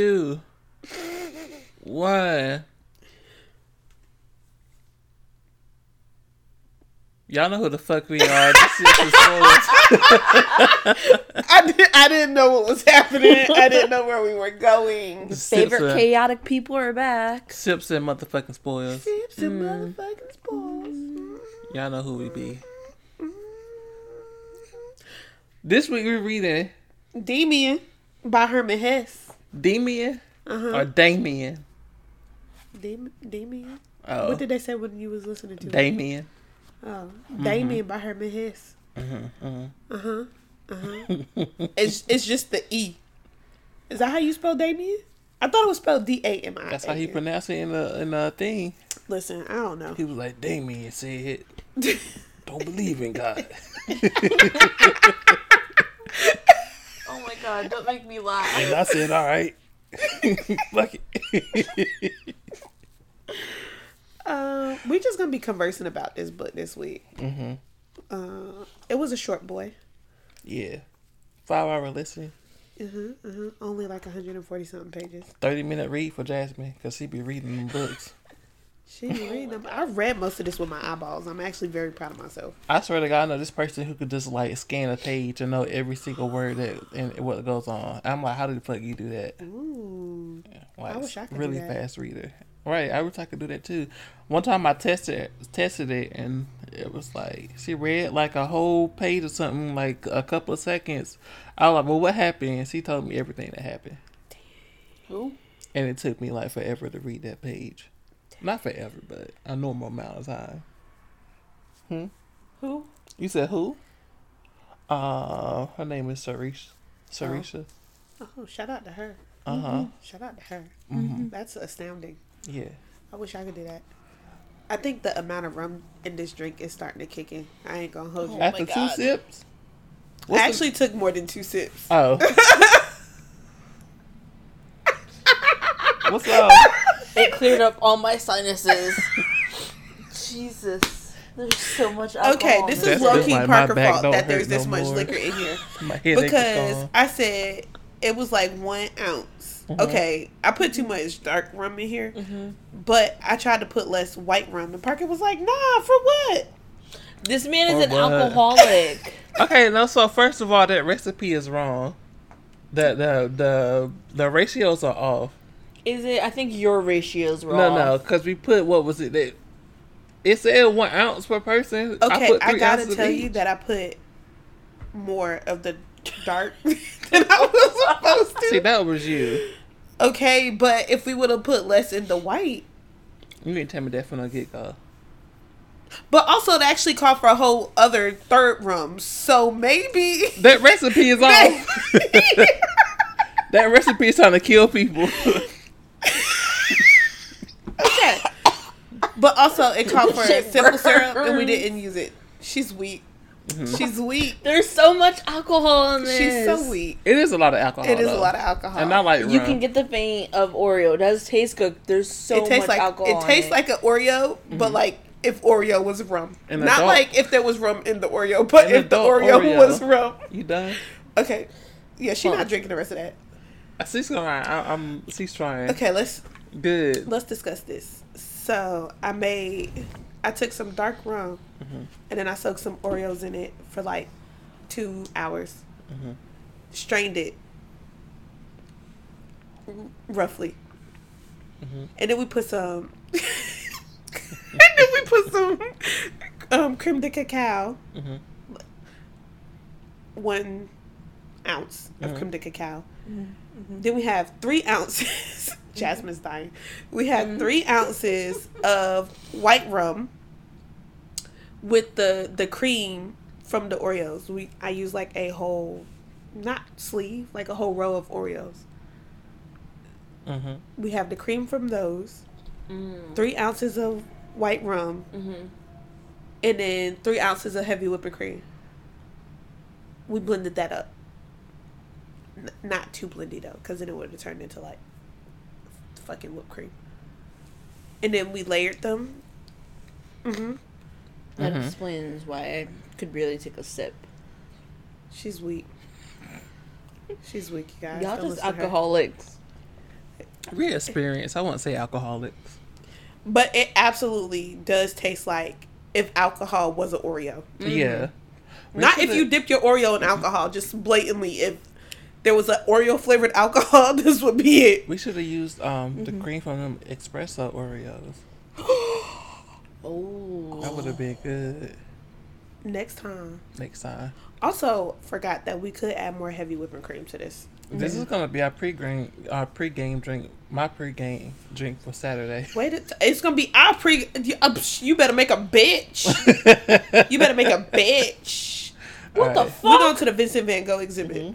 Two. One. Y'all know who the fuck we are. This is. I, did, I didn't know what was happening. I didn't know where we were going. Sips Favorite and- chaotic people are back. Sips and motherfucking spoils. Sips and mm. motherfucking spoils. Y'all know who we be. This week we're reading Damien by Hermann Hesse. Demian Uh-huh. or Damien. Dam- Damien. Oh, What did they say when you was listening to it? Damien. Oh, Mm-hmm. Damien by Hermann Hesse. Uh huh. Uh huh. it's it's just the E. Is that how you spell Damien? I thought it was spelled D A M I. That's how he pronounced it in the in the thing. Listen, I don't know. He was like, Damien said, "Don't believe in God." My god, don't make me laugh. And I said, "All right." Fuck it. Uh, we just gonna be conversing about this book this week. Mhm. Uh, it was a short boy. yeah, five hour listening, Uh-huh, uh-huh. Only like 140 something pages. thirty minute read for Jasmine because she be reading books. She read them. I read most of this with my eyeballs. I'm actually very proud of myself. I swear to God, I know this person who could just like scan a page and know every single word that and what goes on. I'm like, how did the fuck you do that? Ooh. Like, I wish I could do really that. fast reader. Right, I wish I could do that too. One time I tested tested it and it was like she read like a whole page or something, like a couple of seconds. I was like, "Well, what happened?" And she told me everything that happened, Who? and it took me like forever to read that page. Not forever, but a normal amount of time. Hmm. Who? You said who? Uh, her name is Sarisha. Sarisha. Oh, shout out to her. Uh huh. Shout out to her. Mm-hmm. That's astounding. Yeah. I wish I could do that. I think the amount of rum in this drink is starting to kick in. I ain't gonna hold you. Oh my After two God. sips. I What's the- actually took more than two sips. Oh. What's up? It cleared up all my sinuses. Jesus. There's so much alcohol. Okay, this is low key Parker fault that there's this no much more. liquor in here. My because. I said it was like one ounce. Mm-hmm. Okay, I put too much dark rum in here, but I tried to put less white rum, and Parker was like, "Nah, for what?" This man is Or an what? alcoholic. Okay, no. So first of all, that recipe is wrong. The the the the ratios are off. Is it? I think your ratios were No, off. no, because we put what was it that it said one ounce per person. Okay, put I, gotta tell each. you that I put more of the dark than I was supposed to. See, that was you. Okay, but if we would have put less in the white, You didn't tell me that from the get go. but also it actually called for a whole other third rum, so maybe. That recipe is off. that recipe is trying to kill people. Okay. But also it called for Shit simple syrup, and we didn't use it. She's weak. Mm-hmm. She's weak. There's so much alcohol in this. She's so weak. it is a lot of alcohol. It is a lot of alcohol. And not like You rum. can get the faint of Oreo. It does taste good. There's so it tastes much like alcohol. it in tastes like an Oreo, but mm-hmm. like if Oreo was rum, An not adult- like if there was rum in the Oreo, but An if the Oreo, Oreo. was rum. You done? Okay, yeah, she's Huh. not drinking the rest of that. She's going. I, I'm. She's trying. Okay, let's Good. let's discuss this. So I made, I took some dark rum, Mm-hmm. and then I soaked some Oreos in it for like two hours. Mm-hmm. Strained it, r- roughly, Mm-hmm. and then we put some, and then we put some um, creme de cacao, Mhm. one ounce of Mhm. creme de cacao. Then we have three ounces. Jasmine's dying. We have three ounces of white rum with the the cream from the Oreos. We I use like a whole, not sleeve, like a whole row of Oreos. Mm-hmm. We have the cream from those. Mm, Three ounces of white rum, mhm. and then three ounces of heavy whipping cream. We blended that up. N- not too blendy though, because then it would have turned into like fucking whipped cream. And then we layered them. hmm That Mhm. explains why I could really take a sip. She's weak. She's weak, you guys. Y'all Don't just listen to her. alcoholics. We're experienced. I won't say alcoholics. But it absolutely does taste like if alcohol was an Oreo. Yeah. We Not if you dip your Oreo in alcohol, just blatantly if there was an Oreo flavored alcohol, this would be it. We should have used um the cream from them espresso Oreos. Oh. That would have been good Next time. next time. Also, forgot that we could add more heavy whipping cream to this. This is gonna be our pre-game, our pre-game drink. My pre-game drink for Saturday. Wait, it- it's gonna be our pre. You, uh, psh, you better make a bitch. you better make a bitch. What the Alright. fuck? We're going to the Vincent Van Gogh exhibit.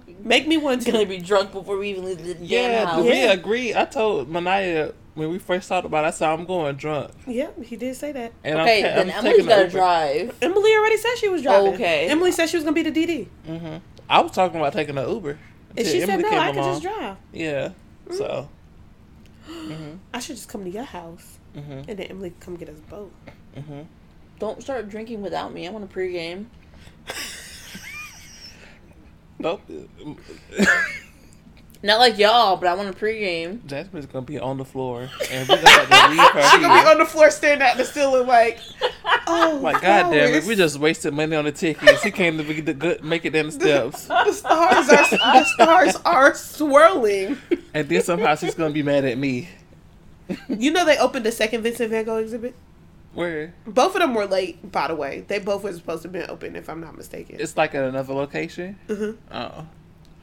Fucking Make me one gonna be drunk before we even leave the damn Yeah, house. we Yeah. agreed. I told Manaya when we first talked about. it, I said I'm going drunk, Yeah, he did say that. and Okay, I'm, then I'm Emily's taking gotta Uber. drive. Emily already said she was driving. Okay. Emily said she was gonna be the DD, hmm I was talking about taking an Uber. and till she said no, I could just drive. Yeah. So. Mhm. I should just come to your house, Mhm. and then Emily could come get us both. Mhm. Don't start drinking without me. I want a pregame. Nope. Not like y'all, but I want a pregame. Jasmine's gonna be on the floor, and we're gonna have to leave her She gonna be on the floor staring at the ceiling like, oh Like, God damn it, we just wasted money on the tickets. He came to be the good, make it down the steps, the stars are the stars are swirling. and then somehow she's gonna be mad at me. You know they opened the second Vincent Van Gogh exhibit. Where Both of them were late, by the way. They both were supposed to have been open, if I'm not mistaken. it's like at another location. Mhm. Oh,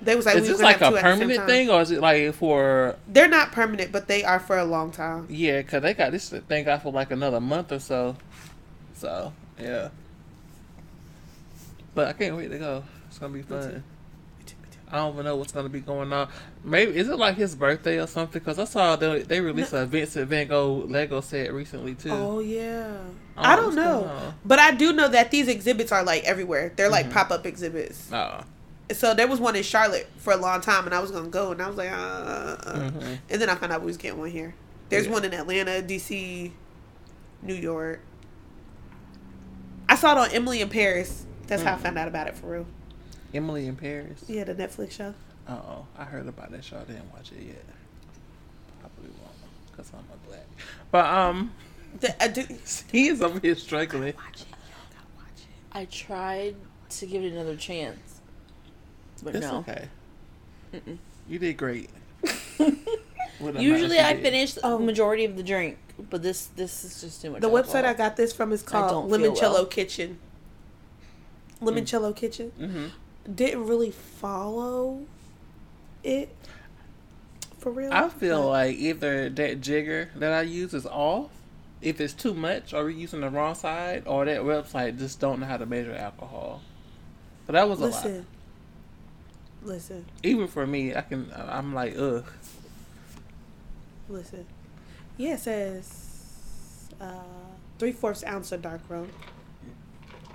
They was like, is we this like a two at the same permanent thing, or is it like for? They're not permanent, but they are for a long time. Yeah, cause they got this thing out for like another month or so. So yeah, but I can't wait to go. It's gonna be fun. I don't even know what's gonna be going on. Maybe is it like his birthday or something? Because I saw they they released a Vincent Van Gogh Lego set recently too. Oh yeah, I I don't don't know what's know, going on. but I do know that these exhibits are like everywhere. They're like Mhm. pop up exhibits. Oh. So there was one in Charlotte for a long time, and I was gonna go, and I was like, uh, uh, uh. Mhm. and then I found out we was getting one here. There's Yeah. one in Atlanta, DC, New York. I saw it on Emily in Paris. That's how I Mm. found out about it for real. Emily in Paris. Yeah, the Netflix show. Oh, I heard about that show. I didn't watch it yet. Probably won't, cause I'm a black. But um, The, I do, he is over here struggling. I tried to give it another chance, but It's no. okay. Mm-mm. You did great. Usually I did. finish a majority of the drink, but this this is just too much. the website I got this from is called don't Limoncello well. Kitchen. Limoncello Kitchen Mhm. Didn't really follow it for real. I feel but- like either that jigger that I use is off, if it's too much, or we're using the wrong side, or that website just don't know how to measure alcohol. But that was a lot. listen, listen, Even for me, I can. I'm like, ugh. listen. Yeah, it says uh, three fourths ounce of dark rum,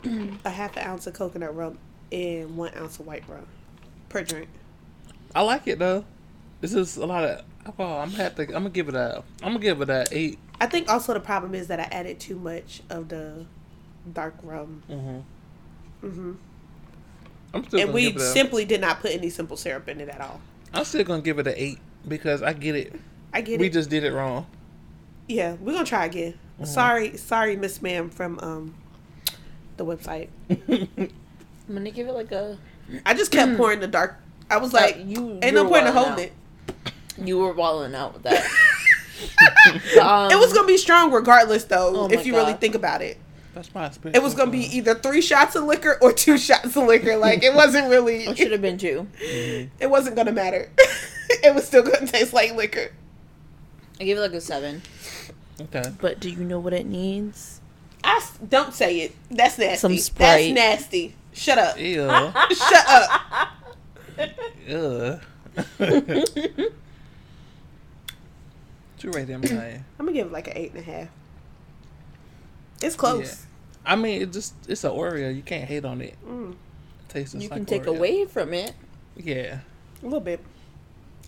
a half an ounce of coconut rum, and one ounce of white rum per drink. I like it though. This is a lot of alcohol. I'm gonna have to. I'm gonna give it a. I'm gonna give it a eight. I think also the problem is that I added too much of the dark rum. Mm-hmm. hmm I'm still. And we give it a, simply did not put any simple syrup in it at all. I'm still gonna give it an eight because I get it. I get we it. just did it wrong. Yeah, we're gonna try again. Mm-hmm. Sorry, sorry, Miss Ma'am from um the website. I'm gonna give it like a. I just kept pouring the dark. I was like, Uh, you- ain't you no point in wilding holding out. it. You were walling out with that. um, it was gonna be strong regardless, though. Oh if my you really think about it, That's my experience. it was gonna be either three shots of liquor or two shots of liquor. Like it wasn't really. It should have been two. It wasn't gonna matter. it was still gonna taste like liquor. I give it like a seven. Okay. But do you know what it needs? I don't say it. That's nasty. Some Sprite. That's nasty. Shut up. Ew. Shut up. Ugh. you rate them high? I'm gonna give it like an eight and a half. It's close. I mean, it just it's an Oreo. You can't hate on it. Mm, it tastes just You like can take Oreo. away from it. Yeah. a little bit.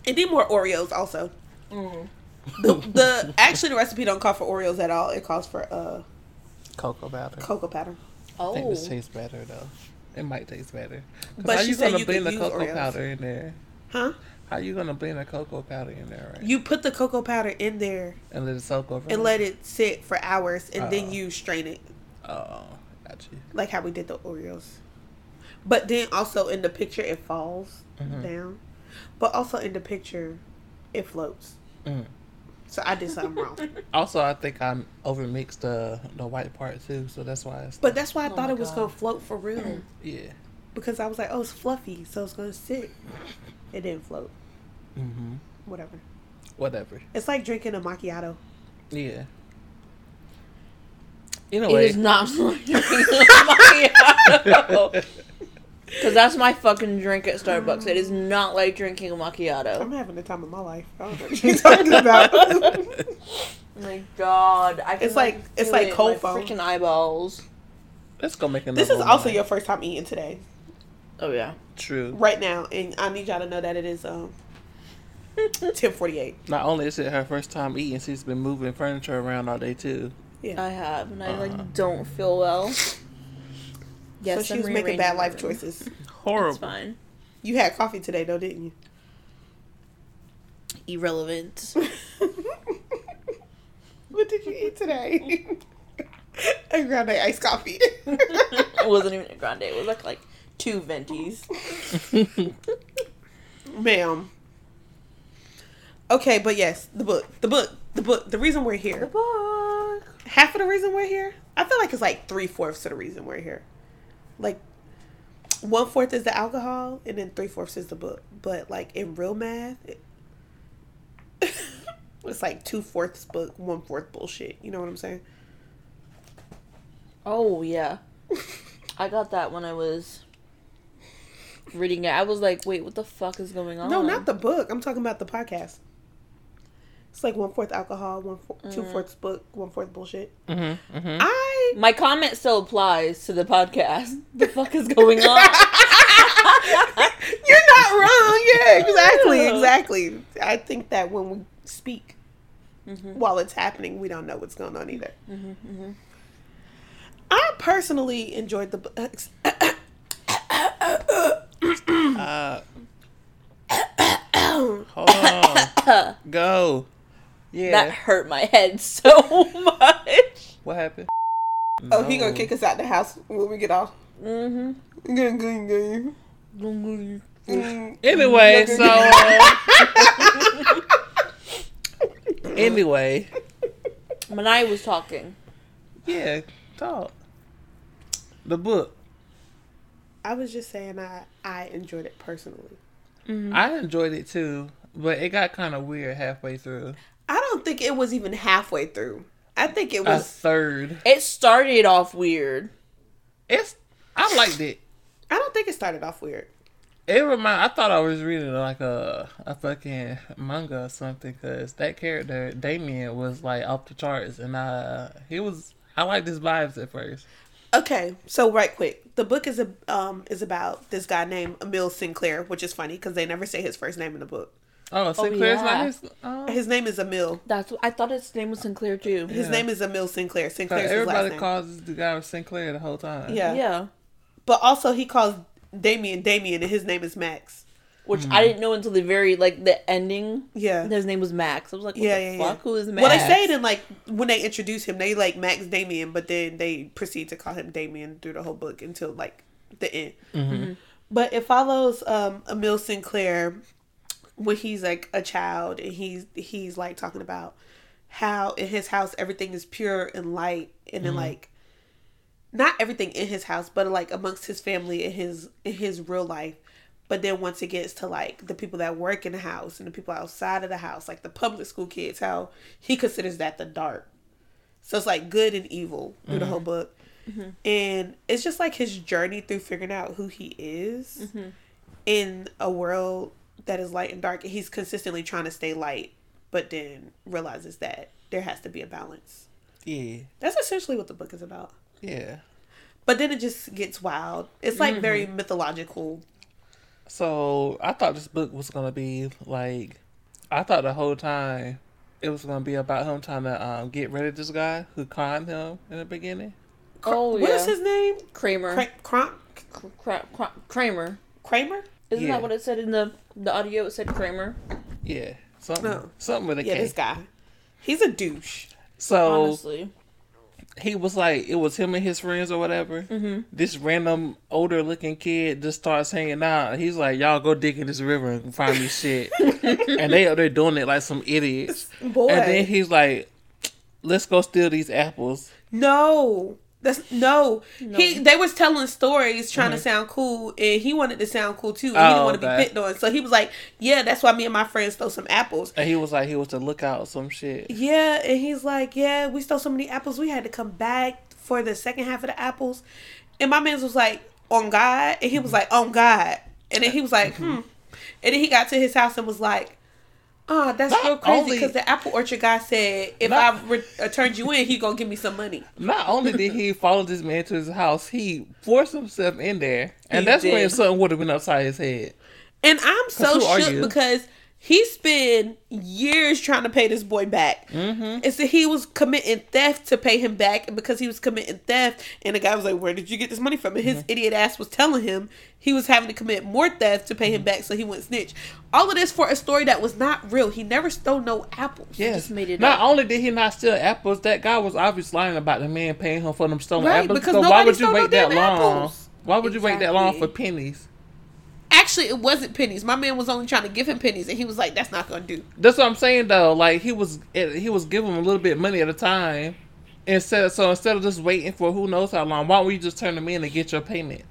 It need more Oreos also. The, the actually the recipe don't call for Oreos at all. It calls for uh Cocoa powder. cocoa powder. I think Oh, this tastes better though. It might taste better. But I she used said to you blend the cocoa powder in there. Huh? How you gonna blend the cocoa powder in there, right? You put the cocoa powder in there and let it soak over. and let it sit for hours, and then Oh. you strain it, Oh, got you. like how we did the Oreos. But then also in the picture, it falls Mhm. down. But also in the picture, it floats. Mm. So I did something wrong. Also, I think I overmixed the the white part too, so that's why it's. But that's why I Oh thought my it was God. gonna float for real. yeah. because I was like, oh, it's fluffy, so it's gonna sit. It didn't float. Mm-hmm. Whatever. Whatever. It's like drinking a macchiato. Yeah. It Anyway. it is not like drinking a macchiato. Because that's my fucking drink at Starbucks. It is not like drinking a macchiato. I'm having the time of my life. I don't know what you're talking about. Oh my god. I can, It's like- it's feel like it in cold my foam. freaking eyeballs. Let's go make another. this is one. also your first time eating today, Oh yeah. True. right now, and I need y'all to know that it is um 10:48. Not only is it her first time eating, she's been moving furniture around all day too. Yeah. I have, and I Uh-huh. like don't feel well. Yes, so she I'm was making bad life room. choices. Horrible. It's fine. You had coffee today, though, didn't you? Irrelevant. what did you eat today? a grande iced coffee. it wasn't even a grande. It was like like two ventis. Ma'am. Okay, but yes, the book, the book, the book. The reason we're here. The book. half of the reason we're here. I feel like it's like three fourths of the reason we're here. Like one fourth is the alcohol, and then three fourths is the book. But like in real math, it, it's like two fourths book, one fourth bullshit. You know what I'm saying? Oh yeah, I got that when I was reading it. I was like, wait, what the fuck is going on? No, not the book. I'm talking about the podcast. It's like one fourth alcohol, one four, two fourths book, one fourth bullshit. Mm-hmm. Mm-hmm. I My comment still applies to the podcast. The fuck is going on? You're not wrong. Yeah, exactly, exactly. I think that when we speak mm-hmm. while it's happening, we don't know what's going on either. Mm-hmm, mm-hmm. I personally enjoyed the books. Uh, hold on. Go. Yeah. That hurt my head so much. what happened? Oh, he gonna kick us out the house when we get off. Mm-hmm. Mm. Anyway, so uh, anyway, When I was talking, yeah, talk. The book. I was just saying I I enjoyed it personally. I enjoyed it too, but it got kind of weird halfway through. I don't think it was even halfway through. I think it A was. third. it started off weird. It's. I liked it. I don't think it started off weird. It remind. I thought I was reading like a a fucking manga or something because that character Damien was like off the charts, and I he was. I liked his vibes at first. Okay, so right quick, the book is a um is about this guy named Emil Sinclair, which is funny because they never say his first name in the book. Oh, Sinclair's yeah. not his. Oh. His name is Emil. That's what I thought his name was Sinclair too. His Yeah. name is Emil Sinclair. Sinclair's his last Everybody name. calls the guy Sinclair the whole time. yeah. Yeah. but also he calls Damien Damien, and his name is Max. Which I didn't know until the very like the ending. Yeah. His name was Max. I was like, what Yeah, the yeah, yeah. Who is Max? Well, they say it in like when they introduce him, they like Max Damien, but then they proceed to call him Damien through the whole book until like the end. Mm-hmm. But it follows um Emil Sinclair when he's like a child and he's he's like talking about how in his house everything is pure and light and then mm-hmm. like not everything in his house but like amongst his family in his in his real life. But then once it gets to like the people that work in the house and the people outside of the house like the public school kids how he considers that the dark. So it's like good and evil through the mm-hmm. whole book. Mm-hmm. And it's just like his journey through figuring out who he is in a world that is light and dark he's consistently trying to stay light but then realizes that there has to be a balance Yeah. that's essentially what the book is about Yeah. but then it just gets wild it's like very mythological So I thought this book was gonna be like, I thought the whole time it was gonna be about him trying to um, get rid of this guy who conned him in the beginning. Oh What is his name Kramer. Cra- Kramer. Kramer Isn't Yeah. that what it said in the the audio? It said Kramer. Yeah, something, No. something with a kid. Yeah, K. this guy. He's a douche. So Honestly, he was like, it was him and his friends or whatever. Mm-hmm. This random older looking kid just starts hanging out. He's like, y'all go dig in this river and find me shit. and they they're doing it like some idiots. Boy. And then he's like, let's go steal these apples. No. That's no. He they was telling stories trying to uh-huh. sound cool and he wanted to sound cool too. And he didn't Oh, want to be picked on. So he was like, Yeah, that's why me and my friends stole some apples. And he was like, he was to look out some shit. Yeah, and he's like, Yeah, we stole so many apples, we had to come back for the second half of the apples. And my man was like, On God. And he was mm-hmm. like, On God. And then he was like, mm-hmm. Hmm. And then he got to his house and was like, Oh, that's Not real crazy because the apple orchard guy said if Not- I re- uh, turned you in, he gonna give me some money. Not only did he follow this man to his house, he forced himself in there. And He that's when something would have been upside his head. And I'm so shook because he spent years trying to pay this boy back. Mm-hmm. And so he was committing theft to pay him back. And because he was committing theft, and the guy was like, Where did you get this money from? And his Mm-hmm. idiot ass was telling him he was having to commit more theft to Mm-hmm. pay him back so he wouldn't snitch. All of this for a story that was not real. He never stole no apples. Yes. just made it Not up. only did he not steal apples, that guy was obviously lying about the man paying him for them stolen Right, apples. because so why would you stole no wait that long? apples. Why would you wait that long for pennies? Actually, it wasn't pennies. My man was only trying to give him pennies, and he was like, That's not gonna do. That's what I'm saying though. Like he was, he was giving him a little bit of money at a time. Instead, so instead of just waiting for who knows how long, why don't we just turn them in and get your payment?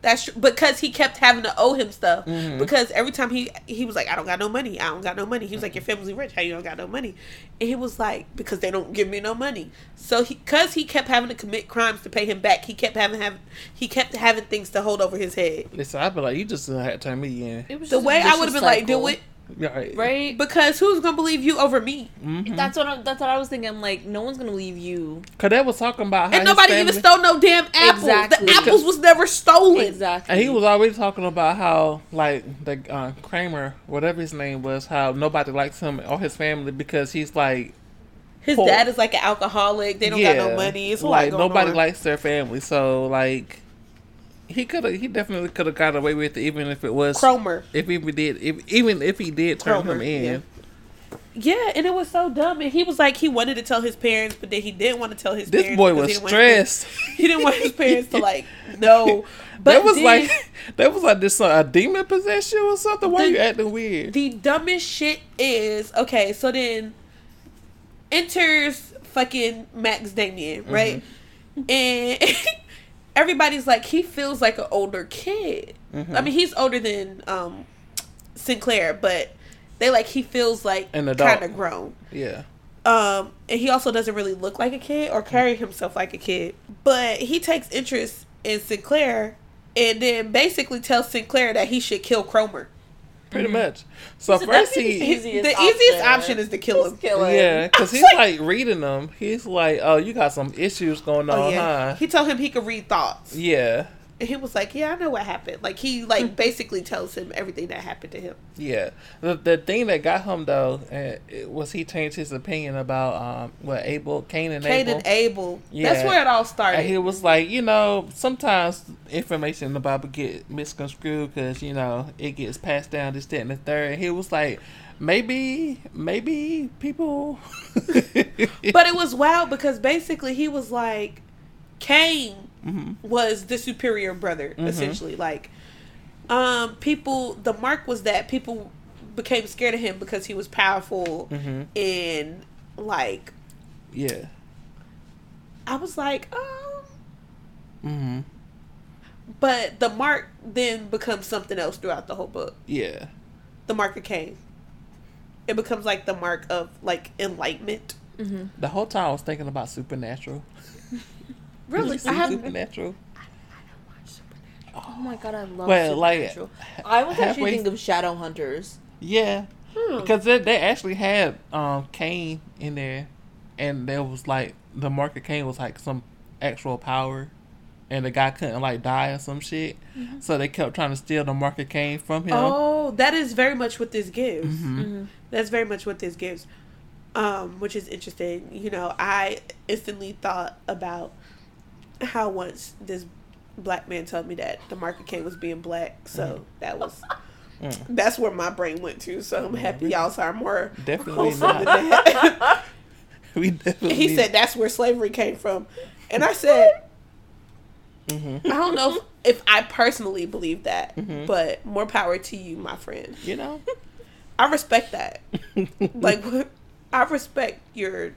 That's true. because he kept having to owe him stuff. Mm-hmm. Because every time he he was like, I don't got no money. I don't got no money. He was like, Your family's rich. How you don't got no money? And he was like, Because they don't give me no money. So he because he kept having to commit crimes to pay him back. He kept having have he kept having things to hold over his head. Listen, I'd be like, you just had to turn me in. it was The way I would have been like, do it Right. right. because who's gonna believe you over me? Mm-hmm. That's what I, that's what I was thinking. I'm like, no one's gonna leave you. Cause they was talking about how And his nobody family, even stole no damn apples. Exactly. The apples was never stolen. Exactly. And he was always talking about how, like, the uh, Kramer, whatever his name was, how nobody likes him or his family because he's like, His Poor. dad is like an alcoholic. They don't got no money. It's like nobody on. likes their family. So like, he could have, he definitely could have got away with it, even if it was, Kromer. if he did, if, even if he did turn Kromer, him in. yeah. Yeah, and it was so dumb. And he was like, he wanted to tell his parents, but then he didn't want to tell his This parents. boy was he didn't want his- stressed. He didn't want his parents to like know. But that was then like, that was like this uh, a demon possession or something. Why The- you acting weird? the dumbest shit is okay. So then enters fucking Max Damien, Mm-hmm. right? And everybody's like, he feels like an older kid. Mm-hmm. I mean, he's older than um Sinclair, but they like he feels like kind of grown. Yeah. Um, and he also doesn't really look like a kid or carry himself like a kid. But he takes interest in Sinclair and then basically tells Sinclair that he should kill Kromer. Pretty much. So So first that's the he, easiest the easiest option. option is to kill him. Kill him. yeah, because he's like- like reading them. He's like, oh, you got some issues going on, Oh yeah. huh? He told him he could read thoughts. Yeah. And he was like, Yeah, I know what happened. Like he like basically tells him everything that happened to him. Yeah, the the thing that got him though uh, it was he changed his opinion about um what Abel, Cain and Cain Abel. and Abel. Yeah. That's where it all started. And he was like, you know, sometimes information in the Bible get misconstrued because you know it gets passed down this, that, and the third. He was like, maybe, maybe people. but it was wild because basically he was like Cain Mhm. was the superior brother Mhm. essentially like um people the mark was that people became scared of him because he was powerful Mhm. and like yeah. I was like um hmm but the mark then becomes something else throughout the whole book Yeah. the mark of Cain it becomes like the mark of like enlightenment Mm-hmm. The whole time I was thinking about Supernatural. Did you really see I haven't Supernatural. Oh my god, I love Well, like, I was actually halfway- thinking of Shadowhunters. Yeah. Hmm. Because they, they actually had um Cain in there, and there was like the mark of Cain was like some actual power, and the guy couldn't like die or some shit. So they kept trying to steal the mark Cain from him. Oh, that is very much what this gives. Mhm. Mm-hmm. That's very much what this gives. Um, which is interesting. You know, I instantly thought about how once this black man told me that the Mark Cain was being black. So that was Mm. that's where my brain went to. So I'm happy y'all are more Definitely wholesome than not. that. We definitely. he said that's where slavery came from, and I said Mhm. I don't know if, if I personally believe that, Mhm. but more power to you, my friend. You know. I respect that. like I respect your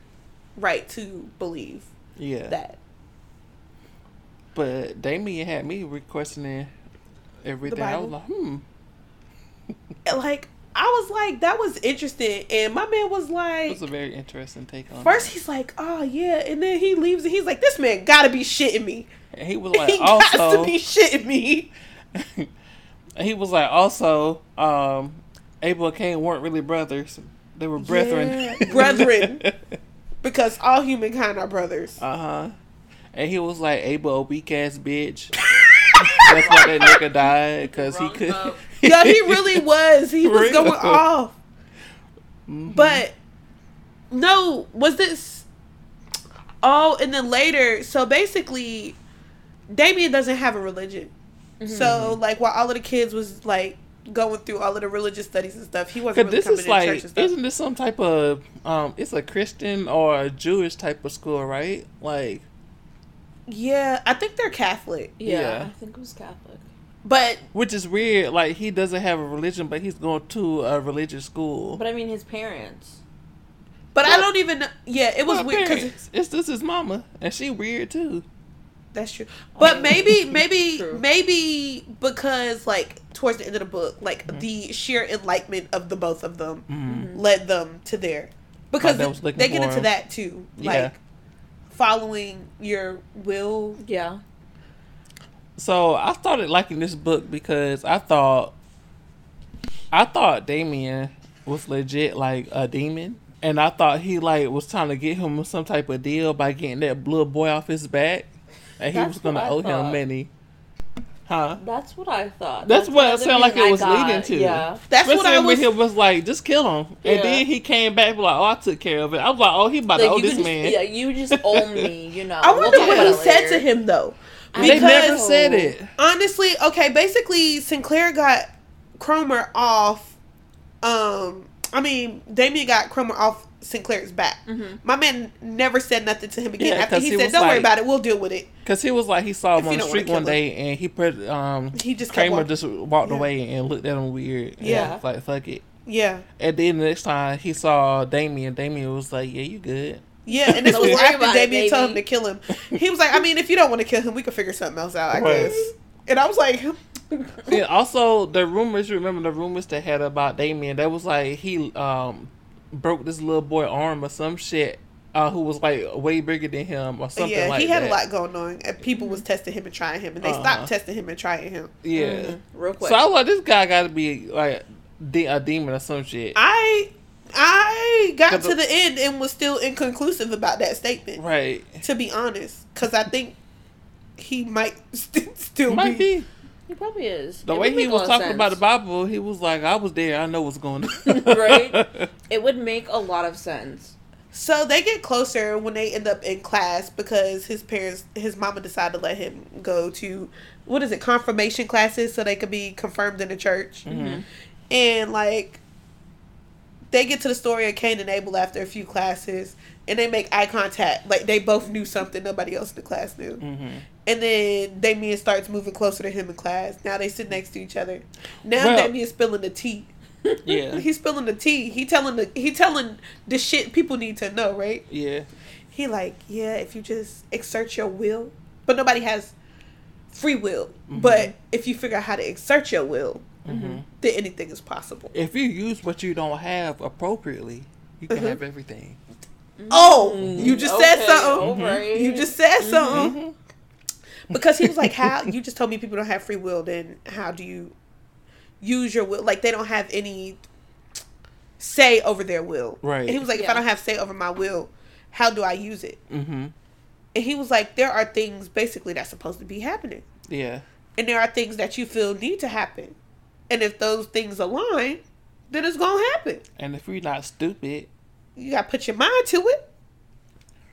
right to believe Yeah. that. But Damien had me requestioning everything. I was like, hmm. Like I was like, that was interesting, and my man was It like, was a very interesting take on. first it. he's like, oh yeah, and then he leaves, and he's like, this man gotta be shitting me. And he was like, he got to be shitting me. he was like, also, um, Abel and Cain weren't really brothers; they were brethren. Yeah, brethren. Because all humankind are brothers. uh huh. And he was like, Abel, a weak ass bitch. That's why that nigga died because he could. vote. Yeah, he really was. He was Real. going off. Mhm. But no, was this? Oh, and then later. So basically, Damien doesn't have a religion. Mm-hmm. So like, while all of the kids was like going through all of the religious studies and stuff, he wasn't really this coming is to like, church and stuff. isn't this some type of um? It's a Christian or a Jewish type of school, right? Like, yeah, I think they're Catholic, Yeah, Yeah. I think it was Catholic. but which is weird. Like, he doesn't have a religion, but he's going to a religious school. But I mean, his parents. but I don't even. know Yeah, it was Well, weird because parents, it's just his mama, and she weird too. That's true. But maybe, maybe, true. maybe because like towards the end of the book, like Mm-hmm. the sheer enlightenment of the both of them Mm. led them to there. Because they they get into him. that too, Yeah. like following your will. Yeah. So I started liking this book because I thought, I thought Damien was legit like a demon, and I thought he like was trying to get him some type of deal by getting that little boy off his back, and he That's was gonna owe thought. him money. Huh? That's what I thought. That's what it sounded like it was got- leading to. Yeah. That's what I was. when he was like, just kill him, and Yeah. then he came back like, oh, I took care of it. I was like, oh, he about to Like, owe this just, man. Yeah, you just owe me, you know. I wonder We'll what he about said to him though. I they never said it. Honestly, okay, basically Sinclair got Kromer off. Um, I mean, Damien got Kromer off Sinclair's back. Mhm. My man never said nothing to him again Yeah, after 'cause he, he said, "Don't worry about it. We'll deal with it." Cause he was like he saw him on the street one kill him. day and he put um He just kept Kramer walking. just walked Yeah. away and looked at him weird. and Yeah. was like fuck it. Yeah, And then the next time he saw Damien, Damien was like, "Yeah, you good." yeah, and this was worry after Damien told him to kill him. He was like, "I mean, if you don't want to kill him, we can figure something else out, I Right. guess." And I was like, And also the rumors. you Remember the rumors they had about Damien? That was like he um broke this little boy arm or some shit. Uh, who was like way bigger than him or something "Yeah, like he had that. a lot going on, and people was testing him and trying him, and they Uh-huh. stopped testing him and trying him." Yeah. Mhm. Real quick. So I was like, this guy got to be like de- a demon or some shit. I I got to the- the end and was still inconclusive about that statement. right. To be honest, because I think he might st- still Might be. be. He probably is. The It way he was talking of about the. Bible, he was like, I was there. I know what's going on. Right? It would make a lot of sense. So they get closer when they end up in class because his parents, his mama decided to let him go to what is it, confirmation classes, so they could be confirmed in the church. Mhm. And like, they get to the story of Cain and Abel after a few classes, and they make eye contact. Like they both knew something nobody else in the class knew. Mhm. And then Damien starts moving closer to him in class. Now they sit next to each other. Now Well- Damien's spilling the tea. Yeah. He's spilling the tea. He telling the he telling the shit people need to know, right? Yeah. He like, yeah, if you just exert your will, but nobody has free will. But if you figure out how to exert your will, hmm then anything is possible. If you use what you don't have appropriately, you can Mhm. have everything. Oh, you just said Okay, something. alright. You just said something. Because he was like, How you just told me people don't have free will, then how do you use your will? Like they don't have any say over their will. Right. And he was like, If Yeah. I don't have say over my will, how do I use it? Mm-hmm. And he was like, There are things basically that's supposed to be happening. Yeah. And there are things that you feel need to happen. And if those things align, then it's gonna happen. And if you're not stupid, You gotta put your mind to it.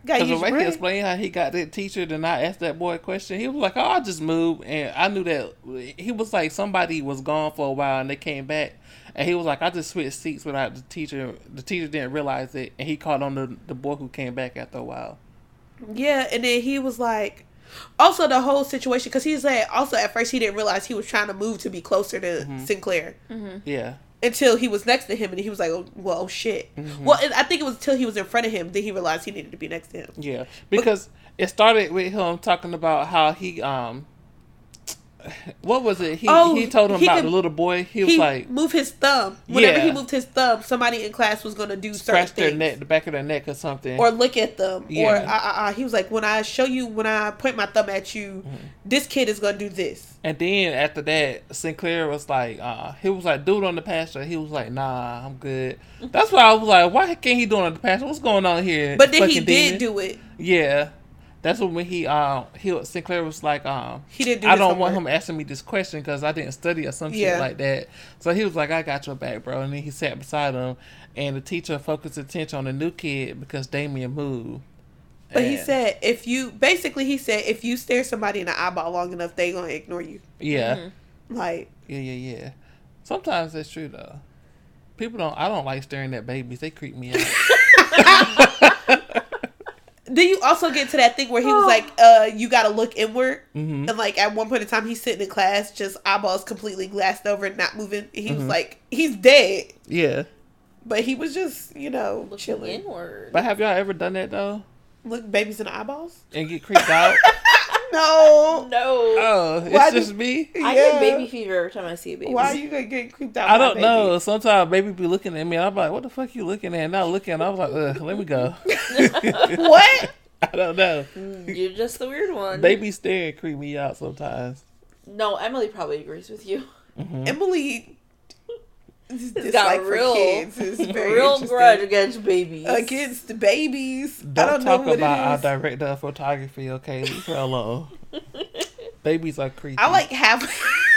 Because the way he explained how he got that teacher to not ask that boy a question, he was like, "Oh, I just moved," and I knew that he was like somebody was gone for a while and they came back, and he was like, "I just switched seats without the teacher. The teacher didn't realize it, and he caught on the the boy who came back after a while." Yeah, and then he was like, also the whole situation because he's like, also at first he didn't realize he was trying to move to be closer to Mm-hmm. Sinclair Yeah, until he was next to him and he was like, oh, well, oh shit. Mm-hmm. Well, I think it was until he was in front of him that he realized he needed to be next to him. yeah, because it started with him talking about how he um. What was it? He Oh, he told him he about could- the little boy. He was he like move his thumb. Whenever Yeah. he moved his thumb, somebody in class was gonna do certain scratch their things. neck, the back of their neck or something. or look at them, or uh, uh, uh, he was like, when I show you, when I point my thumb at you, Mm-hmm. this kid is gonna do this. And then after that, Sinclair was like, uh, he was like, dude on the pasture. He was like, nah, I'm good. That's why I was like, why can't he do it on the pasture? What's going on here? But then he did demon? do it. Yeah. That's when he, um, he, Sinclair was like, um, He didn't do I don't want him asking me this question because I didn't study or some Yeah. shit like that. So he was like, I got your back, bro. And then he sat beside him, and the teacher focused attention on the new kid because Damien moved. But he said, if you basically, he said, if you stare somebody in the eyeball long enough, they gonna ignore you. yeah. Like, Yeah, yeah, yeah. Sometimes that's true though. People don't. I don't like staring at babies. They creep me out. then you also get to that thing where he was like, uh, you gotta look inward. Mhm. And like at one point in time, he's sitting in class, just eyeballs completely glassed over and not moving. And he was Mhm. like, he's dead. yeah. But he was just, you know, Looking chilling. inward. But have y'all ever done that though? Look babies in the eyeballs? And get creeped out? No. no. oh, it's Why just do- me. I Yeah. get baby fever every time I see a baby. Why are you gonna get creeped out? I don't baby? know. Sometimes baby be looking at me. I'm like, what the fuck you looking at? Not looking. I was like, Ugh, let me go. What? I don't know. Mm, you're just the weird one. Baby staring creep me out sometimes. No, Emily probably agrees with you. Mm-hmm. Emily. This It's dislike got for real, kids is very real interesting. grudge against babies. against the babies. I Don't, don't talk know what about our it is. director of photography, okay? Leave her. Babies are creepy. I like have.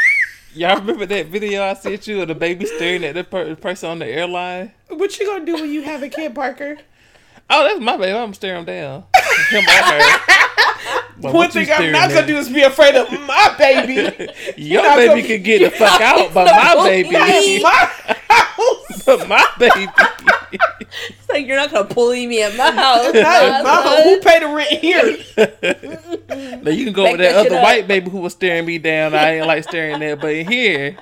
Y'all remember that video I sent you of the baby staring at the per- person on the airline? what you gonna do when you have a kid, Parker? Oh, that's my baby. I'm staring him down. Him or her. But One thing I'm not gonna do is be afraid of my baby. Your not baby gonna- can get the fuck out, but my Not baby, my house. but my baby. It's like you're not gonna bully me at my house. Not my house. Who pay the rent here? now you can go Back with that that shit other up. white baby who was staring me down. I ain't like staring at, but here,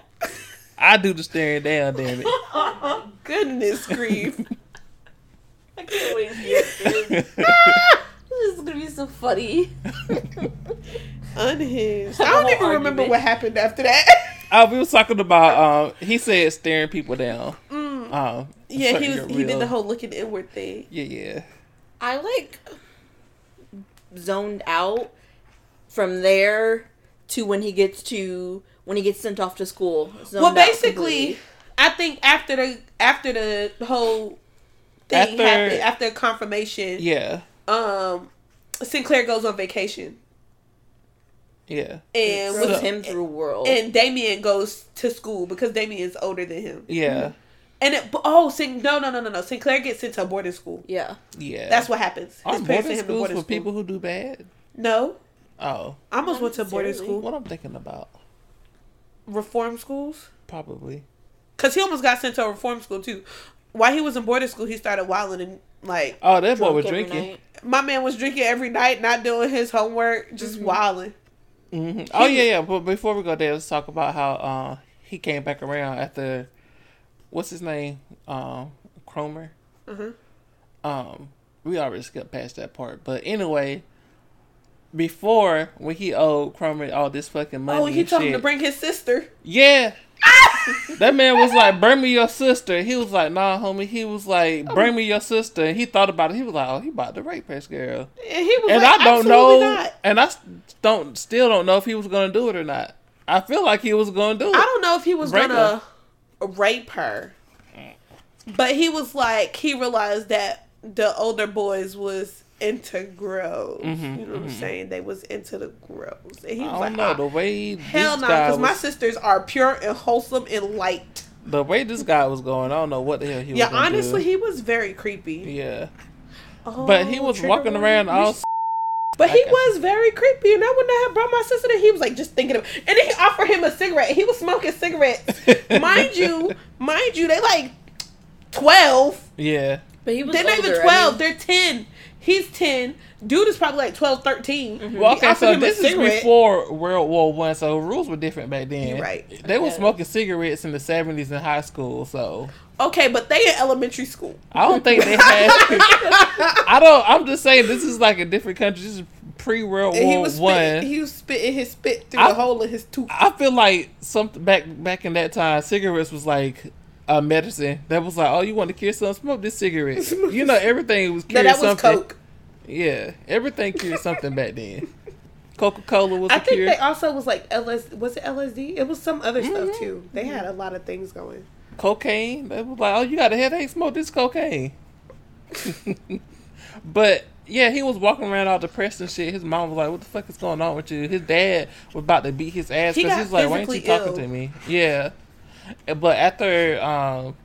I do the staring down. Damn it. Goodness grief. I can't wait to hear this. This is gonna be so funny. Unhinged. I don't whole even remember what happened after that. Uh, we was talking about. Um, he said staring people down. Mm. Um, Yeah, he was. He did the whole looking inward thing. Yeah, yeah. I like zoned out from there to when he gets to when he gets sent off to school. Zoned well, basically. I think after the after the whole thing After- happened, after confirmation, Yeah, um, Sinclair goes on vacation, yeah, and throws with, him through world. and Damien goes to school because Damien is older than him. yeah, And it, oh, Sin, no, no, no, no, no. Sinclair gets sent to a boarding school. yeah, yeah. That's what happens. Are His parents boarding sent him to schools boarding for school. people who do bad? No, Oh, I almost Not went to boarding school. what I'm thinking about? Reform schools. Probably. Cause he almost got sent to a reform school too. While he was in boarding school, he started wilding and like Oh, that boy was drinking. night. My man was drinking every night, not doing his homework, just Mm-hmm. wilding. hmm Oh yeah, yeah. But before we go there, let's talk about how uh, he came back around after what's his name, um, Kromer. Mhm. Um, we already skipped past that part, but anyway, before when he owed Kromer all this fucking money, Oh, he and told him to bring his sister. Yeah. That man was like, "Bring me your sister." He was like, "Nah, homie." He was like, "Bring me your sister." And he thought about it. He was like, "Oh, he about to rape this girl." And he was And like, I don't know, not." and I don't still don't know if he was gonna do it or not. I feel like he was gonna do it. I don't know if he was Break gonna rape her, but he was like he realized that the older boys was into grows. Mhm, you know what I'm saying? They was into the grows, and he I was don't like, know "Ah, the way "Hell no!" guy Because my sisters are pure and wholesome and light. the way this guy was going. I don't know what the hell he Yeah, was. gonna honestly, do. he was very creepy. yeah. but he Oh, was walking warning. around You all. sh- But he I got was very creepy, and I wouldn't have brought my sister there. He was like just thinking of, and then he offered him a cigarette. He was smoking cigarettes, mind you, mind you, they like twelve. yeah, But he was They're not older, even I twelve. mean- They're ten. He's ten. Dude is probably like 12, 13. Mm-hmm. Well, okay, so this is before World War One, so rules were different back then. You're right. They were smoking cigarettes in the seventies in high school, so Okay, but they in elementary school. I don't think they had. I don't. I'm just saying this is like a different country. This is pre World And he War was One. spitting, he was spitting his spit through I- the hole in his tooth. I feel like something back back in that time, cigarettes was like a medicine. That was like, oh, you want to cure something? Smoke this cigarette. You know, everything was No, cured that was something. Coke. Yeah, everything cured something back then. Coca Cola was I a think cure. they also was like LS. Was it LSD? It was some other Mhm. stuff too. They had a lot of things going. cocaine. They was like, oh, you got a headache? Smoke this cocaine. but yeah, he was walking around all depressed and shit. His mom was like, "What the fuck is going on with you?" His dad was about to beat his ass He because got he's like, "Why ain't you physically talking ill. to me?" Yeah, but after um,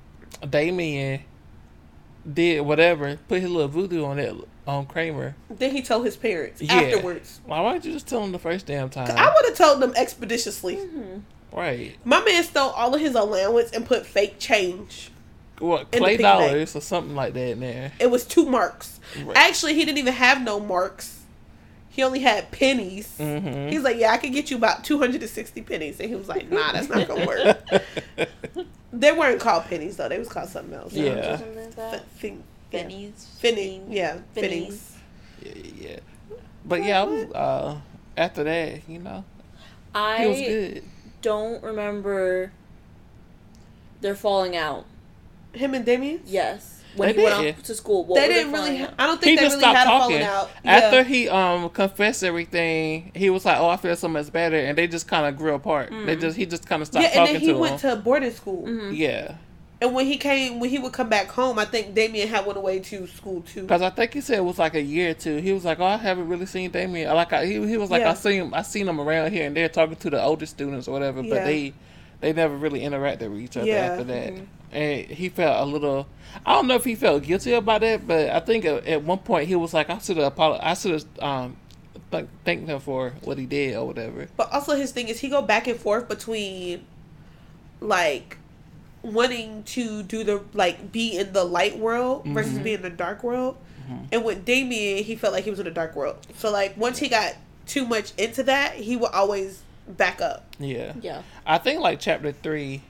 Damien did whatever, put his little voodoo on that on Kromer. Then he told his parents Yeah. afterwards. Why why not you just tell him the first damn time? I would have told them expeditiously. Mhm. right. My man stole all of his allowance and put fake change. What clay dollars or something like that in there? It was two marks. Right. Actually, he didn't even have no marks. He only had pennies. Mhm. He's like, yeah, I could get you about 260 pennies. And he was like, nah, that's not going to work. They weren't called pennies, though. They was called something else. Yeah. Something like F- that. fin- yeah. Benny's. Finning. Yeah. Finnies. Yeah, yeah, yeah. But yeah, I was uh after that, you know, he was I good. don't remember their falling out. Him and Damien? Yes. When They he went did. off to school. What they didn't really. falling out? I don't He think they just really stopped had a falling out. after yeah. he um confessed everything. He was like, "Oh, I feel so much better," and they just kind of grew apart. They just he just kind of stopped yeah, and talking then he to went him. to boarding school. Mhm. yeah, And when he came, when he would come back home, I think Damien had went away to school too. because I think he said it was like a year or two. He was like, "Oh, I haven't really seen Damien." Like I, he he was like, Yeah. "I seen him. I seen him around here and there talking to the older students or whatever." But Yeah. they they never really interacted with each other Yeah. after that. Mhm. And he felt a little. I don't know if he felt guilty about it, but I think at, at one point he was like, "I should have apologized. I should have um th- thanked him for what he did or whatever." But also his thing is he go back and forth between like wanting to do the like be in the light world versus Mhm. be in the dark world. Mhm. And with Damien, he felt like he was in the dark world. So like once he got too much into that, he would always back up. Yeah. Yeah. I think like chapter three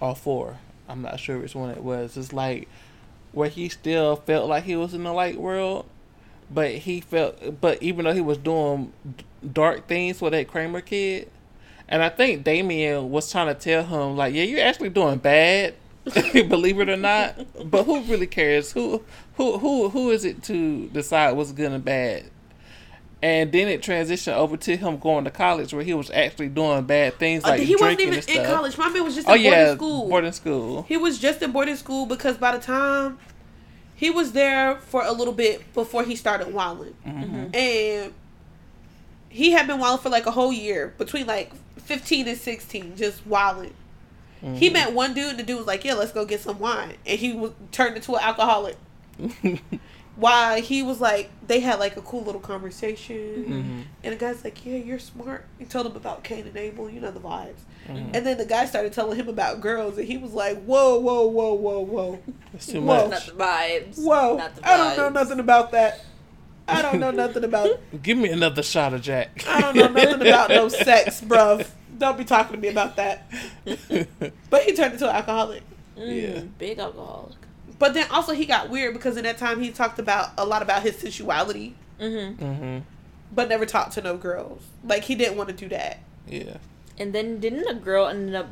or four, I'm not sure which one it was. It's like where he still felt like he was in the light world, but he felt, but even though he was doing dark things with that Kromer kid, and I think Damien was trying to tell him like, yeah, you're actually doing bad, believe it or not. But who really cares? Who who who who is it to decide what's good and bad? And then it transitioned over to him going to college where he was actually doing bad things like Uh, like he wasn't even in college. My man was just Oh in boarding yeah, school. boarding school. He was just in boarding school because by the time he was there for a little bit before he started wilding, Mhm. and he had been wilding for like a whole year between like fifteen and sixteen, just wilding. He Mhm. met one dude, and the dude was like, "Yeah, let's go get some wine," and he was turned into an alcoholic. Why he was like, they had like a cool little conversation, Mhm. and the guy's like, "Yeah, you're smart." He told him about Cain and Abel, you know the vibes. Mhm. And then the guy started telling him about girls, and he was like, "Whoa, whoa, whoa, whoa, whoa, It's too Whoa. much. Not the vibes. whoa! Not the I don't know nothing about that. I don't know nothing about. Give me another shot of Jack. I don't know nothing about no sex, bruv. Don't be talking to me about that. But he turned into an alcoholic. Mm, Yeah. Big alcoholic. But then also he got weird because in that time he talked about a lot about his sensuality, Mm-hmm. hmm but never talked to no girls. Like he didn't want to do that. Yeah. And then didn't a girl end up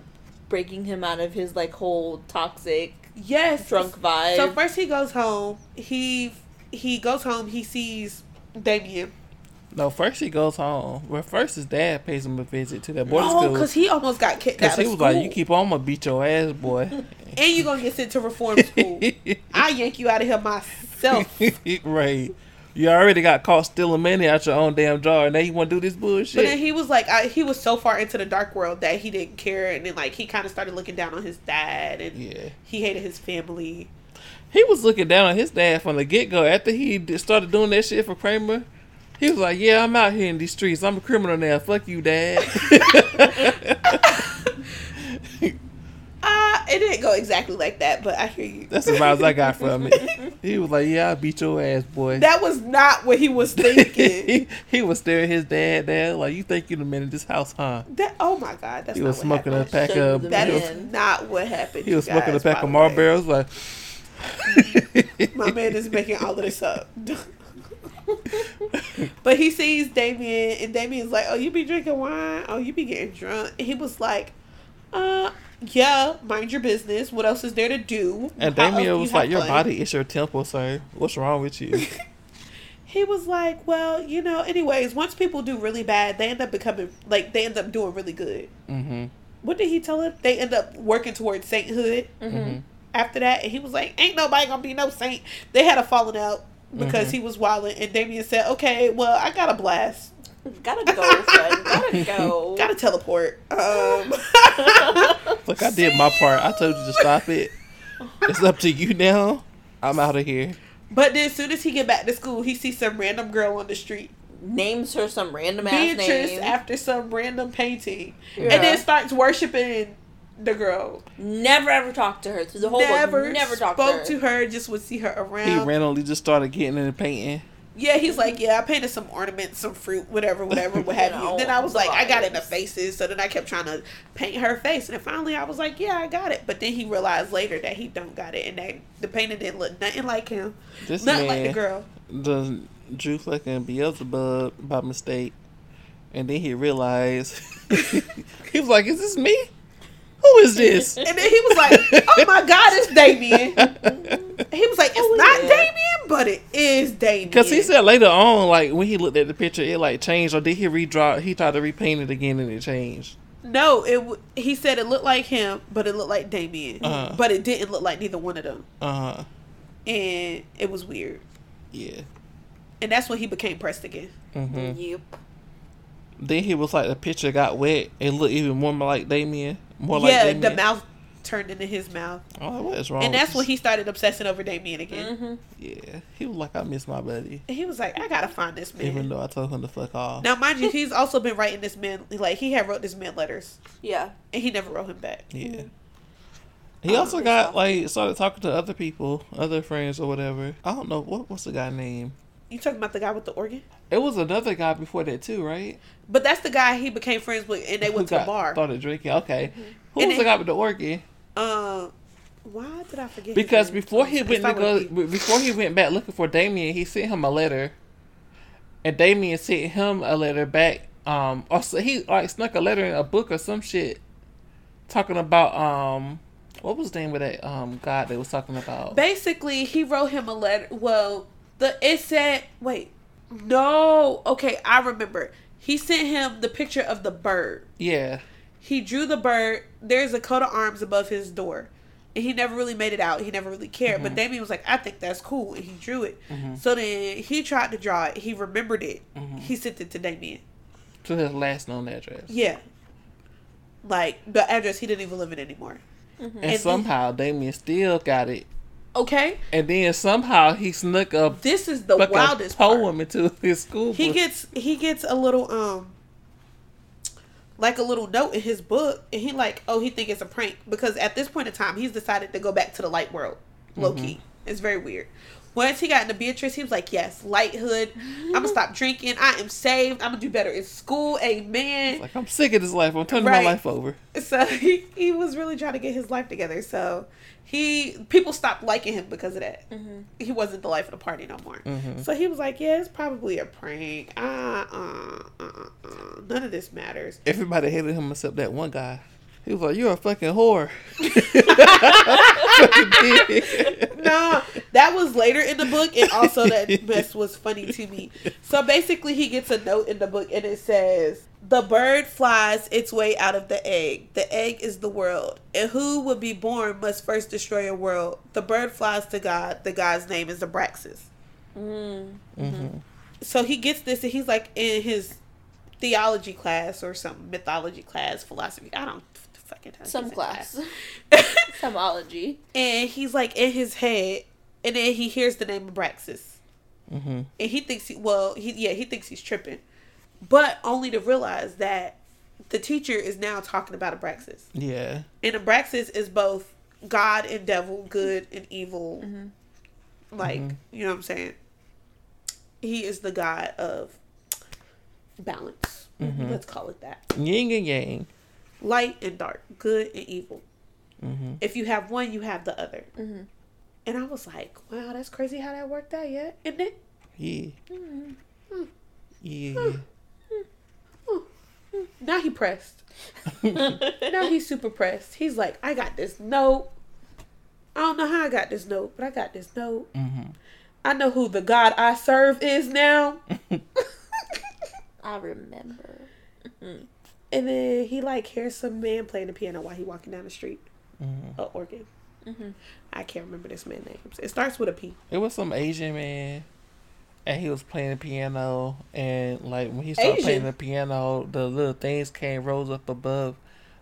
breaking him out of his like whole toxic Yes, drunk vibe? So first he goes home. He he goes home. He sees Damien. No, first he goes home. Well, first his dad pays him a visit to that boarding Oh, school. because he almost got kicked out. Because he was school. like, "You keep on, I'm gonna beat your ass, boy." and you gonna get sent to reform school. I yank you out of here myself. right. You already got caught stealing money out your own damn jar, and now you want to do this bullshit. But then he was like, I, he was so far into the dark world that he didn't care, and then like he kind of started looking down on his dad, and yeah. he hated his family. He was looking down on his dad from the get go after he started doing that shit for Kromer. He was like, "Yeah, I'm out here in these streets. I'm a criminal now. Fuck you, dad." Uh, it didn't go exactly like that, but I hear you. That's the vibes I got from it. He was like, "Yeah, I beat your ass, boy." That was not what he was thinking. he, he was staring his dad down like, "You think you're the man in this house, huh?" that oh my god, that's He was what smoking a pack Show of. That is not what happened. he was smoking a pack of. Marlboros. Like, My man is making all of this up. but he sees Damien, and Damien's like, "Oh, you be drinking wine? Oh, you be getting drunk?" And he was like, "Uh, yeah, mind your business. What else is there to do?" and How Damien was like, "Your fun?" body is your temple, sir. What's wrong with you?" He was like, "Well, you know, anyways, once people do really bad, they end up becoming like they end up doing really good." mm-hmm. What did he tell him? They end up working towards sainthood. Mm-hmm. after that, and he was like, "Ain't nobody gonna be no saint." They had a falling out because Mhm. he was wilding, and Damien said, "Okay, well, I got a blast, Gotta go, son. Gotta go. got to teleport." Um, Look, I did my part. I told you to stop it. It's up to you now. I'm out of here. but then, as soon as he get back to school, he sees some random girl on the street, Names her some random ass Beatrice, name. after some random painting, Yeah. and then starts worshiping the girl. Never ever talked to her through the whole never, book. Never talked spoke to her. to her. Just would see her around. He randomly just started getting into painting. Yeah, he's like, yeah, I painted some ornaments, some fruit, whatever, whatever, what have you. You know, Then I was like, I got into vibes. faces, so then I kept trying to paint her face, and then finally I was like, yeah, I got it. But then he realized later that he don't got it, and that the painting didn't look nothing like him, This nothing man like the girl. done drew fucking Beelzebub by mistake, and then he realized he was like, "Is this me? Who is this?" And then he was like, oh my god, it's Damien. He was like, it's not. Damien, but it is Damien. Because he said later on, like when he looked at the picture, it like changed, or did he redraw? He tried to repaint it again, and it changed. no, it. W- he said it looked like him, but it looked like Damien, Uh-huh. but it didn't look like neither one of them, Uh huh. and it was weird. Yeah. And that's when he became pressed again. hmm Yep. Then he was like, the picture got wet. It looked even more like Damien. More like yeah, Damien. the mouth turned into his mouth, Oh, what is wrong? and with that's when this? he started obsessing over Damien again. Mm-hmm. Yeah, he was like, I miss my buddy, And he was like, "I gotta find this man." even though I told him to fuck off. now, mind you, he's also been writing this man like he had wrote this man letters, Yeah. and he never wrote him back. Yeah. He Oh, also got like started talking to other people, other friends or whatever. I don't know what what's the guy name. You talking about the guy with the organ? It was another guy before that too, right? But that's the guy he became friends with, and they went to the bar. Started drinking. Okay, who And was the guy with the organ? Um, why did I forget? Because before he went to go, before he went back looking for Damien, he sent him a letter, and Damien sent him a letter back. Um, or so he like snuck a letter in a book or some shit, talking about um, what was the name of that um guy they was talking about? basically he wrote him a letter. Well, the it said wait, no, okay, I remember. He sent him the picture of the bird. Yeah, He drew the bird. There's a coat of arms above his door. And he never really made it out. He never really cared. But mm-hmm. Damien was like, I think that's cool. And he drew it. Mm-hmm. So then he tried to draw it. He remembered it. Mm-hmm. He sent it to Damien. to his last known address. Yeah. Like the address he didn't even live in anymore. And, And somehow Damien still got it. Okay? And then somehow he snuck a This is the wildest part. poem into his school. He book. gets he gets a little um like a little note in his book and he like oh he think it's a prank because at this point in time he's decided to go back to the light world low key it's very weird once he got into beatrice he was like yes lighthood. I'm gonna stop drinking. I am saved. I'm gonna do better in school. Amen. Like I'm sick of this life. I'm turning Right. my life over. so he, he was really trying to get his life together. So he people stopped liking him because of that. He wasn't the life of the party no more. Mhm. so he was like yeah it's probably a prank. Uh, uh, uh, uh, none of this matters. Everybody hated him except that one guy. He was like, "You're a fucking whore." no that was later in the book and also that mess was funny to me so basically he gets a note in the book and it says the bird flies its way out of the egg the egg is the world and who would be born must first destroy a world the bird flies to god the god's name is abraxas Mm. Mhm. so he gets this and he's like in his theology class or some mythology class philosophy i don't fucking know Some He's in class. Somology. and he's like in his head and then he hears the name Abraxas, Mm-hmm. and he thinks he well he yeah he thinks he's tripping, but only to realize that the teacher is now talking about Abraxas, Yeah. and Abraxas is both God and devil, good and evil. Like Mhm. you know what I'm saying. He is the god of balance. Mhm. Let's call it that. Yin and yang. Light and dark, good and evil. Mm-hmm. If you have one, you have the other. Mhm. And I was like, wow, that's crazy how that worked out, yeah, isn't it? Yeah. Hmm. Yeah. Now he pressed. now he's super pressed. He's like, I got this note. I don't know how I got this note, but I got this note. Mm-hmm. I know who the God I serve is now. I remember. And then he like hears some man playing the piano while he walking down the street. Mm-hmm. A organ. Mm-hmm. I can't remember this man's name. It starts with a P. It was some Asian man, and he was playing the piano, and like when he started playing the piano, the little things came rose up above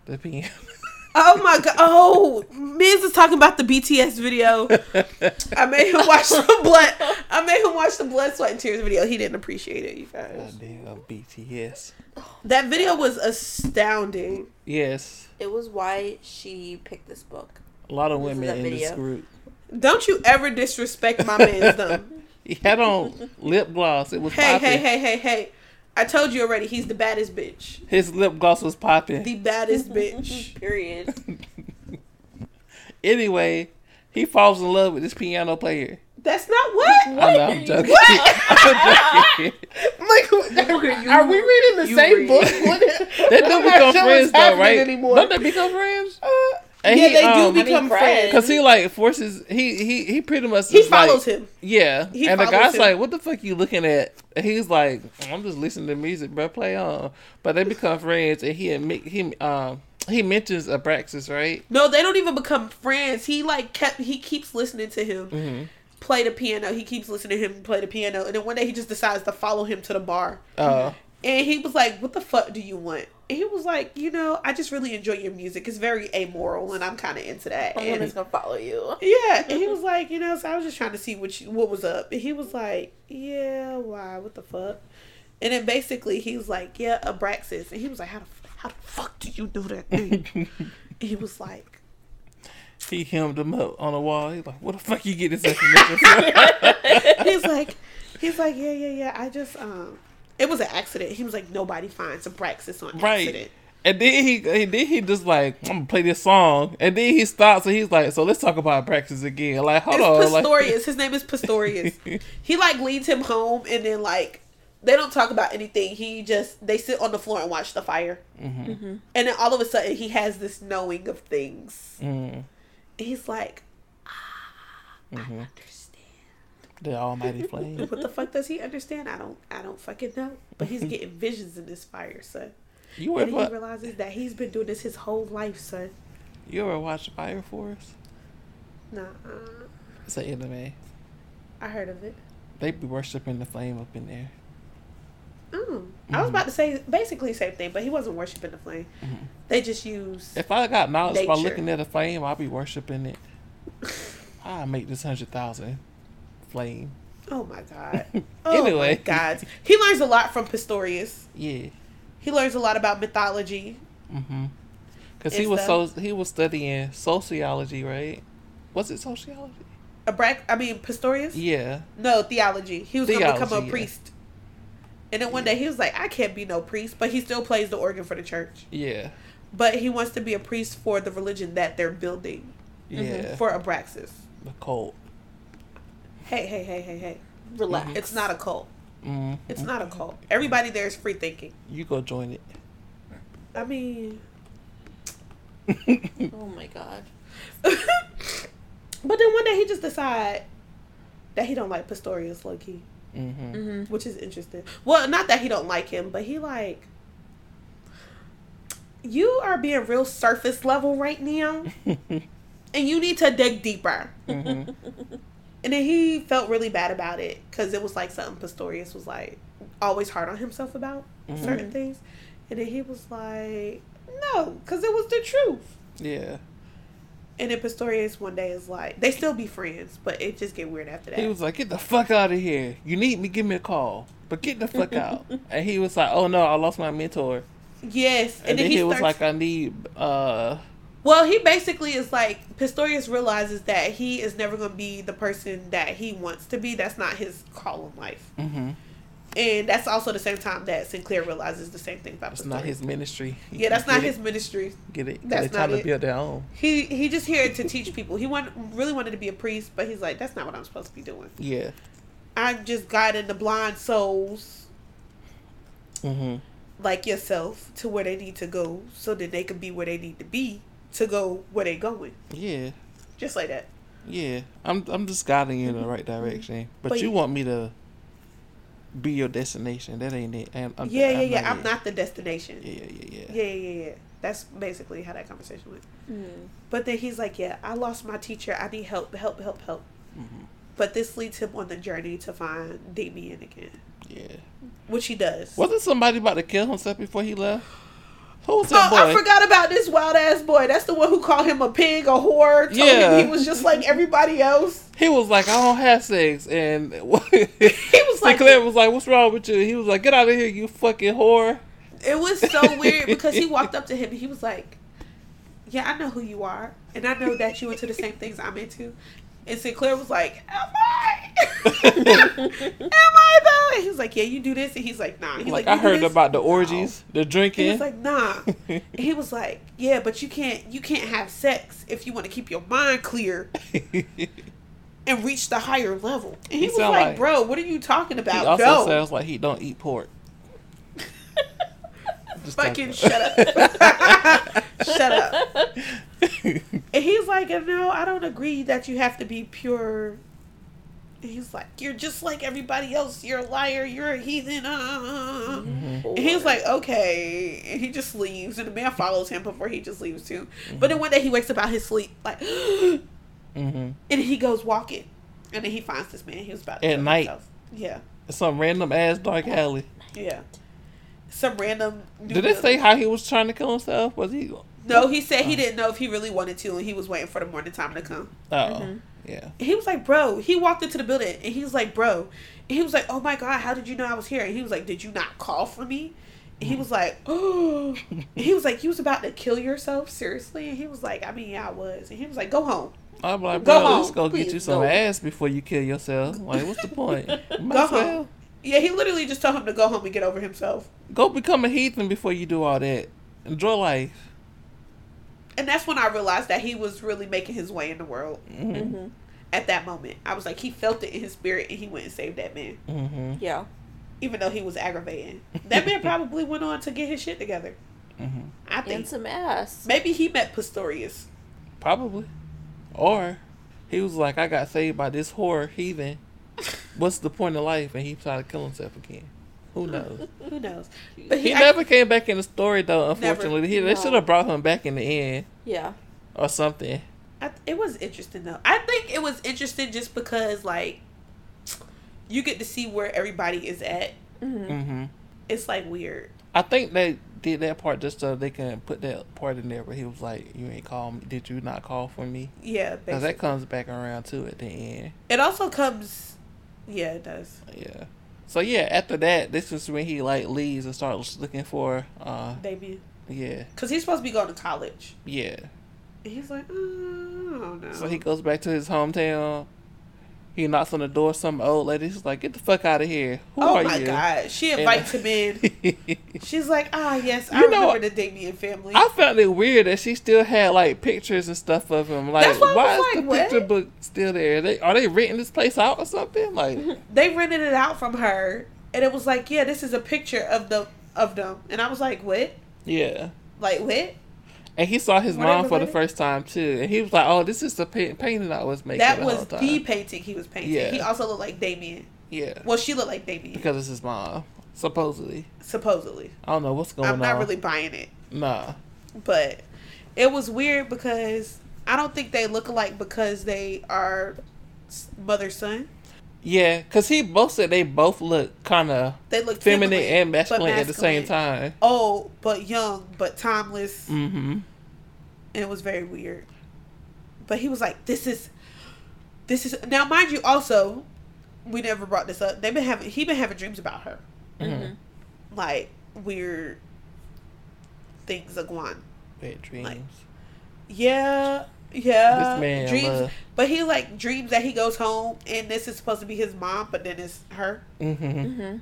the piano. Oh my god! Oh, Miz is talking about the BTS video. I made him watch the blood. I made him watch the blood, sweat, and tears video. He didn't appreciate it, you guys. Goddamn BTS. That video was astounding. Yes, It was why she picked this book. a lot of This women a in this group. Don't you ever disrespect my man's them. He had on lip gloss. It was Hey, popping. hey, hey, hey, hey! I told you already. He's the baddest bitch. His lip gloss was popping. The baddest bitch. Period. Anyway, he falls in love with this piano player. That's not what. I know, I'm joking. What? I'm joking. Like, are we reading the you same read. book? What- They do not become friends though, right? Anymore. Don't they become friends? Uh, And yeah, he, they um, do become I mean, friends. Cause he like forces he he he pretty much he is like- follows him. Yeah, He and the guy's him. like, "What the fuck you looking at?" And he's like, "I'm just listening to music, bro. Play on." But they become friends, and he admit he um he mentions Abraxas, right? No, they don't even become friends. He like kept. He keeps listening to him Mm-hmm. play the piano. He keeps listening to him play the piano, and then one day he just decides to follow him to the bar. Uh, And he was like, "What the fuck do you want?" And he was like, "You know, I just really enjoy your music. It's very amoral, and I'm kind of into that." Someone And is gonna follow you. yeah, and he was like, "You know, so I was just trying to see what you, what was up." And he was like, "Yeah, why? What the fuck?" And then basically he was like, "Yeah, Abraxas," and he was like, "How the how the fuck do you do that thing?" he was like. he hemmed him up on the wall. He's like, "What the fuck you get this information from?" he's like, he's like, yeah, yeah, yeah. I just, um, it was an accident. He was like, nobody finds Abraxas on Right. accident. And then he and then he just like, "I'm gonna play this song," and then he stops and he's like, "So let's talk about Abraxas again." Like, hold on, It's like, Pistorius. His name is Pistorius. he like leads him home, and then like they don't talk about anything. He just they sit on the floor and watch the fire, Mhm. and then all of a sudden he has this knowing of things. Mm, He's like, ah, I Mhm. understand. The almighty flame. What the fuck does he understand? I don't. I don't fucking know. But he's getting visions in this fire, son. You And ever he realizes that he's been doing this his whole life, son. you ever watch Fire Force? Nah, It's an anime. I heard of it. They be worshiping the flame up in there. Oh, I was about to say basically the same thing, but he wasn't worshiping the flame. Mhm. They just use. If I got knowledge by looking at a flame, I'll be worshiping it. I make this hundred thousand flame. Oh my god. Oh Anyway. my god. He learns a lot from Pistorius. Yeah. He learns a lot about mythology. Mm-hmm. Cause he was so he was studying sociology, right? Was it sociology? A Brack, I mean Pistorius. Yeah. No theology. He was gonna become a yeah. priest. And then one day he was like, I can't be no priest, but he still plays the organ for the church. Yeah. But he wants to be a priest for the religion that they're building Yeah. for Abraxas. The cult. Hey, hey, hey, hey, hey. Relax. It's not a cult. Mm. It's not a cult. Everybody there is free thinking. You go join it. I mean, Oh my god. but then one day he just decide that he don't like Pistorius low key, Mm-hmm. Mm-hmm. which is interesting. Well, not that he don't like him, but he like you are being real surface level right now, and you need to dig deeper. mm-hmm. And then he felt really bad about it because it was like something Pistorius was like always hard on himself about Mhm. certain things, and then he was like, no, because it was the truth. Yeah. And then Pistorius one day is like, they still be friends, but it just get weird after that. He was like, "Get the fuck out of here! You need me? Give me a call, but get the fuck out." and he was like, "Oh no, I lost my mentor." yes, And, then, he, was like, "I need." uh well, he basically is like Pistorius realizes that he is never going to be the person that he wants to be. That's not his call in life, hmm and that's also the same time that Sinclair realizes the same thing about It's not his ministry. Yeah, that's not get his ministry. get it? that's They're trying not to build their own. He he just here to teach people. He want really wanted to be a priest, but he's like, that's not what I'm supposed to be doing. Yeah. I'm just guiding the blind souls hmm like yourself to where they need to go, so that they can be where they need to be to go where they going. Yeah. Just like that. Yeah. I'm. I'm just guiding you in the right direction, but, But you you- want me to be your destination. That ain't it. I'm, I'm, yeah, yeah, I'm yeah. I'm it. not the destination. Yeah, yeah, yeah, yeah. Yeah, yeah, yeah, yeah. That's basically how that conversation went. Mm. But then he's like, "Yeah, I lost my teacher. I need help, help, help, help." Mhm. But this leads him on the journey to find Damien again, Yeah. which he does. Wasn't somebody about to kill himself before he left? Who was Oh, boy? I forgot about this wild ass boy. That's the one who called him a pig, a whore. Told Yeah. him he was just like everybody else. He was like, I don't have sex, and he was like- Claire was like, "What's wrong with you?" He was like, "Get out of here, you fucking whore." It was so weird because he walked up to him and he was like, "Yeah, I know who you are, and I know that you into the same things I'm into." And Sinclair was like, "Am I? Am I though?" And he was like, "Yeah, you do this," and he's like, "Nah." He's like, like, I heard this?" about the orgies, the He drinking. was like, "Nah." And he was like, "Yeah, but you can't. You can't have sex if you want to keep your mind clear and reach the higher level." And he, He was like, like- "Bro, what are you talking he about? also no." sounds like he don't eat pork. Fucking shut up. shut up. And he's like, no, I don't agree that you have to be pure. And he's like, you're just like everybody else. You're a liar. You're a heathen. Uh. And he's like, okay. And he just leaves. And the man follows him before he just leaves too. But then mm-hmm. one day he wakes up out his sleep, like, mm-hmm. and hmm he goes walking. And then he finds this man. He was about to At night. himself. Yeah. Some random ass dark alley. Yeah. Some random. Did they say how he was trying to kill himself? Was he? No, he said he didn't know if he really wanted to, and he was waiting for the morning time to come. Oh, Mm-hmm. yeah. he was like, bro, he walked into the building and he was like, bro, and he was like, oh my god, how did you know I was here? And he was like, did you not call for me? And he was like, oh, he was like, you was about to kill yourself, seriously? And he was like, I mean, yeah, I was. And he was like, go home, I'm like, Go bro, let's home, go get you some go. ass before you kill yourself. Like, what's the point? Go as well. home. Yeah, he literally just told him to go home and get over himself. Go become a heathen before you do all that. Enjoy life. And that's when I realized that he was really making his way in the world hmm Mm-hmm. at that moment. I was like, he felt it in his spirit and he went and saved that man, hmm Yeah. even though he was aggravating. That man probably went on to get his shit together. hmm I think And some ass. maybe he met Pistorius. Probably. Or he was like, I got saved by this whore heathen. What's the point of life? And he tried to kill himself again. Who knows? Who knows? But He he, never came back in the story though. Never. Unfortunately, he, they No. should have brought him back in the end Yeah. or something. I, it was interesting though. I think it was interesting just because like you get to see where everybody is at. Mm-hmm. hmm It's like weird. I think they did that part just so they can put that part in there. Where he was like, "You ain't call me. Did you not call for me?" Yeah, Because that comes back around too at the end. it also comes. Yeah, it does. Yeah. So yeah, after that, this is when he like leaves and starts looking for. uh Baby, Yeah, because he's supposed to be going to college, yeah. and he's like, oh, I don't know. So he goes back to his hometown. He knocks on the door. Some old lady. She's like, "Get the fuck out of here! Who oh are my you?" god, she And- invites him in. She's like, ah, yes, I You know- remember the Damien family. I found it weird that she still had like pictures and stuff of him. Like, why why is like, the what? picture book still there? They are they renting this place out or something? Like, they rented it out from her, and it was like, yeah, this is a picture of the of them, and I was like, what? yeah. Like what? And he saw his they mom for the first time too, and he was like, "Oh, this is the pa- painting I was making." That the was time. the painting he was painting. Yeah. He also looked like Damien. yeah, Well, she looked like Damien, because it's his mom, supposedly. supposedly. I don't know what's going on. I'm on. not really buying it, Nah. but it was weird because I don't think they look alike because they are mother son. Yeah, cause he both said they both look kind of They look feminine, feminine, and but masculine, at the same time. Oh, but young, but timeless, Mm-hmm. and it was very weird. but he was like, "This is, this is." Now, mind you, also, we never brought this up. They've been having he been having dreams about her, Mhm. like weird things are going. Bad dreams. Yeah, yeah. This man, dreams, uh, but he like dreams that he goes home and this is supposed to be his mom, but then it's her. mm-hmm. Mm-hmm.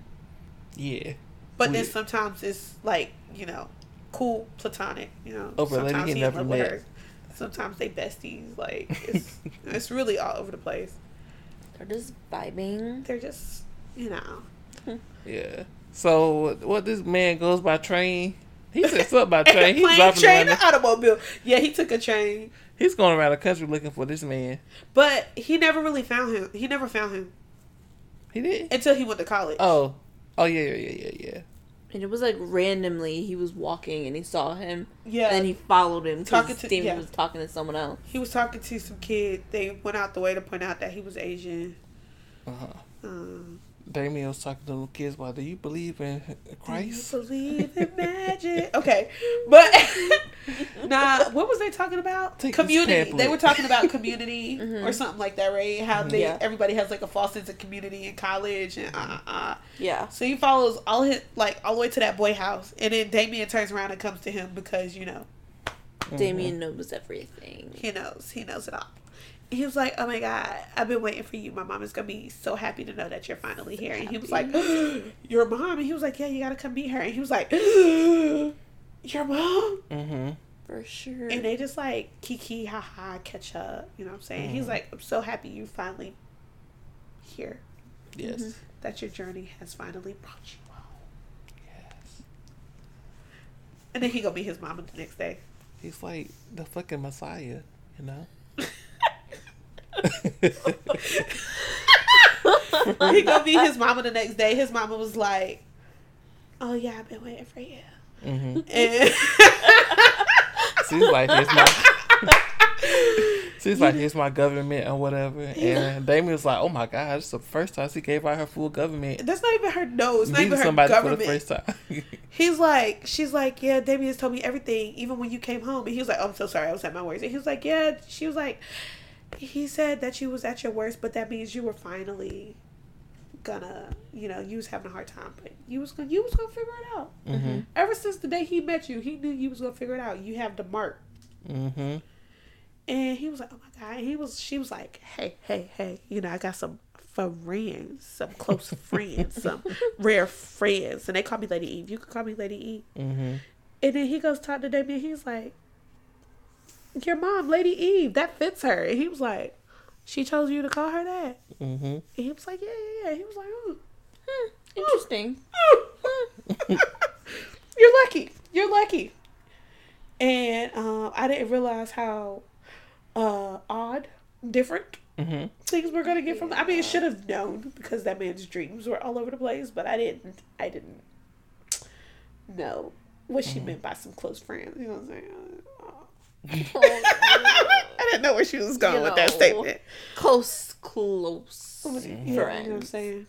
Yeah. But then sometimes it's like you know, cool platonic. You know, Over sometimes he in never met. her. Sometimes they besties. Like it's it's really all over the place. They're just vibing. They're just you know. Yeah. So what this man goes by train? He said something by train. He's Plane, driving train, around. automobile. Yeah, he took a train, He's going around the country looking for this man. but he never really found him. He never found him He did. until he went to college. Oh. Oh yeah yeah yeah yeah yeah. And it was like randomly he was walking and he saw him. yeah. And then he followed him Talking to- Damien yeah. was talking to someone else. He was talking to some kid. They went out the way to point out that he was Asian. Uh huh. Um, Damien was talking to little kids about, do you believe in Christ? Do you believe in magic? Okay, but nah. What was they talking about? Take community. They were talking about community Mhm. or something like that, right? How they Yeah. everybody has like a false sense of community in college and uh, uh, uh. Yeah. So he follows all his like all the way to that boy house, and then Damien turns around and comes to him because you know Mm-hmm. Damien knows everything. he knows he knows it all. He was like, "Oh my god, I've been waiting for you. My mom is gonna be so happy to know that you're finally here." And he was like, "Your mom?" And he was like, "Yeah, you gotta come meet her." And he was like, "Your mom?" Mm-hmm. For sure. And they just like kiki, haha, catch up. You know what I'm saying? He's Mhm. like, "I'm so happy you finally here. Yes. Mhm. That your journey has finally brought you home." Yes. And then he go meet his mama the next day. He's like the fucking Messiah, you know? he go meet his mama the next day. His mama was like, "Oh yeah, I've been waiting for you." mm-hmm. And She's like, here's my. She's like, here's my government or whatever. And Damien was like, oh my God, it's the first time she gave out her full government. that's not even her nose. Not Meeting even her somebody for the government. first time. He's like, she's like, yeah, Damien's told me everything, even when you came home. And he was like, oh, I'm so sorry, I was at my worst. And he was like, yeah, she was like, he said that you was at your worst, but that means you were finally gonna, you know, you was having a hard time, but you was gonna, you was gonna figure it out. mm-hmm. Ever since the day he met you, he knew you was gonna figure it out. You have the mark. Mm-hmm. And he was like, oh my god. And he was, she was like, hey, hey, hey, you know, I got some friends, some close friends, some rare friends, and they call me Lady Eve. You can call me Lady Eve. Mm-hmm. And then he goes talk to Damien. He's like, "Your mom, Lady Eve, that fits her." And he was like, "She told you to call her that." Mm-hmm. And he was like, "Yeah, yeah, yeah." He was like, "Oh, Hmm, interesting. you're lucky. You're lucky." And um, I didn't realize how uh, odd, different Mm-hmm. things we're gonna get from. I mean, I should have known because that man's dreams were all over the place, but I didn't. I didn't know what she meant by some close friends. You know what I'm saying? I didn't know where she was going You with that statement. Close, close You know, you know what I'm saying?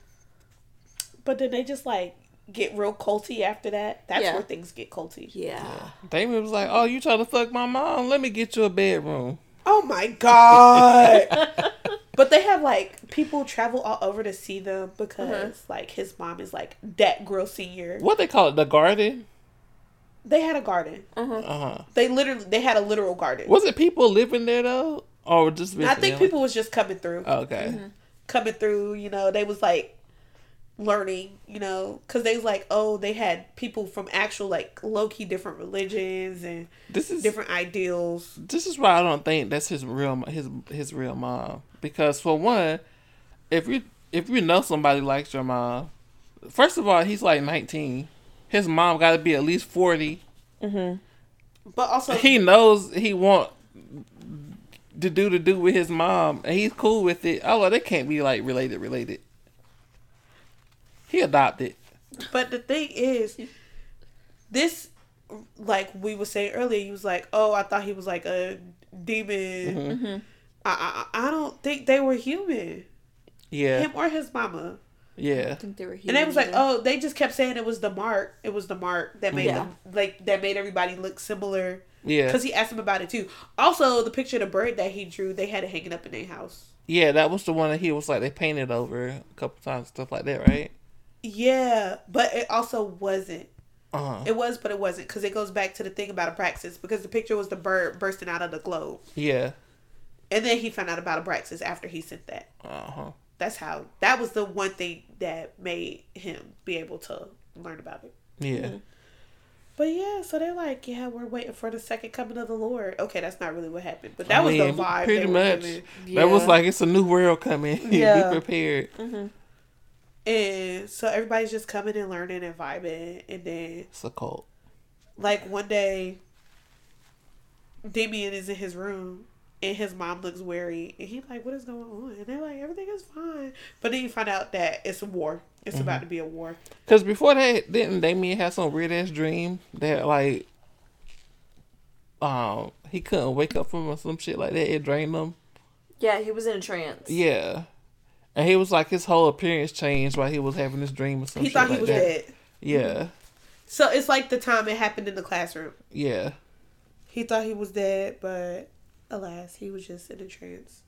But then they just like get real culty after that. That's Yeah. where things get culty. Yeah. Damien was like, oh, you trying to fuck my mom? Let me get you a bedroom. Oh my god! but they have like people travel all over to see them because Uh-huh. like his mom is like that girl senior. What they call it? The garden? They had a garden. Uh-huh. Uh-huh. They literally they had a literal garden. Was it people living there though? Or just I think visiting? people was just coming through, Oh, okay. Mm-hmm. coming through. You know, they was like learning. You know, because they was like, oh, they had people from actual like low key different religions and This is different ideals. this is why I don't think that's his real his his real mom. Because for one, if you if you know somebody likes your mom, first of all, he's like nineteen. His mom got to be at least forty. But also, He knows he want to do to do with his mom, and he's cool with it. Oh, well, they can't be like related related. He adopted. But the thing is, this, like we were saying earlier, he was like, "Oh, I thought he was like a demon." Mm-hmm. I, I I don't think they were human, Yeah, him or his mama. Yeah. I think they were And they was like, either. "Oh, they just kept saying it was the mark. It was the mark that made Yeah. them like that made everybody look similar." Yeah. Because he asked him about it too. Also, the picture of the bird that he drew, they had it hanging up in their house. Yeah, that was the one that he was like they painted over a couple times, stuff like that, right? Yeah, but it also wasn't. Uh huh. It was, but it wasn't because it goes back to the thing about Abraxas because the picture was the bird bursting out of the globe, Yeah. and then he found out about Abraxas after he sent that. Uh huh. That's how. That was the one thing that made him be able to learn about it. Yeah. Mm-hmm. But yeah, so they're like, yeah, we're waiting for the second coming of the Lord. Okay, that's not really what happened, but that I was mean, the vibe. Pretty much. giving. That was like it's a new world coming. Yeah. Be prepared. Mm-hmm. And so everybody's just coming and learning and vibing, and then It's a cult. like one day, Damien is in his room. And his mom looks wary, and he's like, "What is going on?" And they're like, "Everything is fine." But then you find out that it's a war. It's Mm-hmm. about to be a war. Cause before that, didn't Damien have some weird ass dream that like, um, he couldn't wake up from or some shit like that. It drained him. Yeah, he was in a trance. Yeah, and he was like his whole appearance changed while he was having this dream or something. He thought he like was that. dead. Yeah, So it's like the time it happened in the classroom. yeah, He thought he was dead, but alas, he was just in a trance.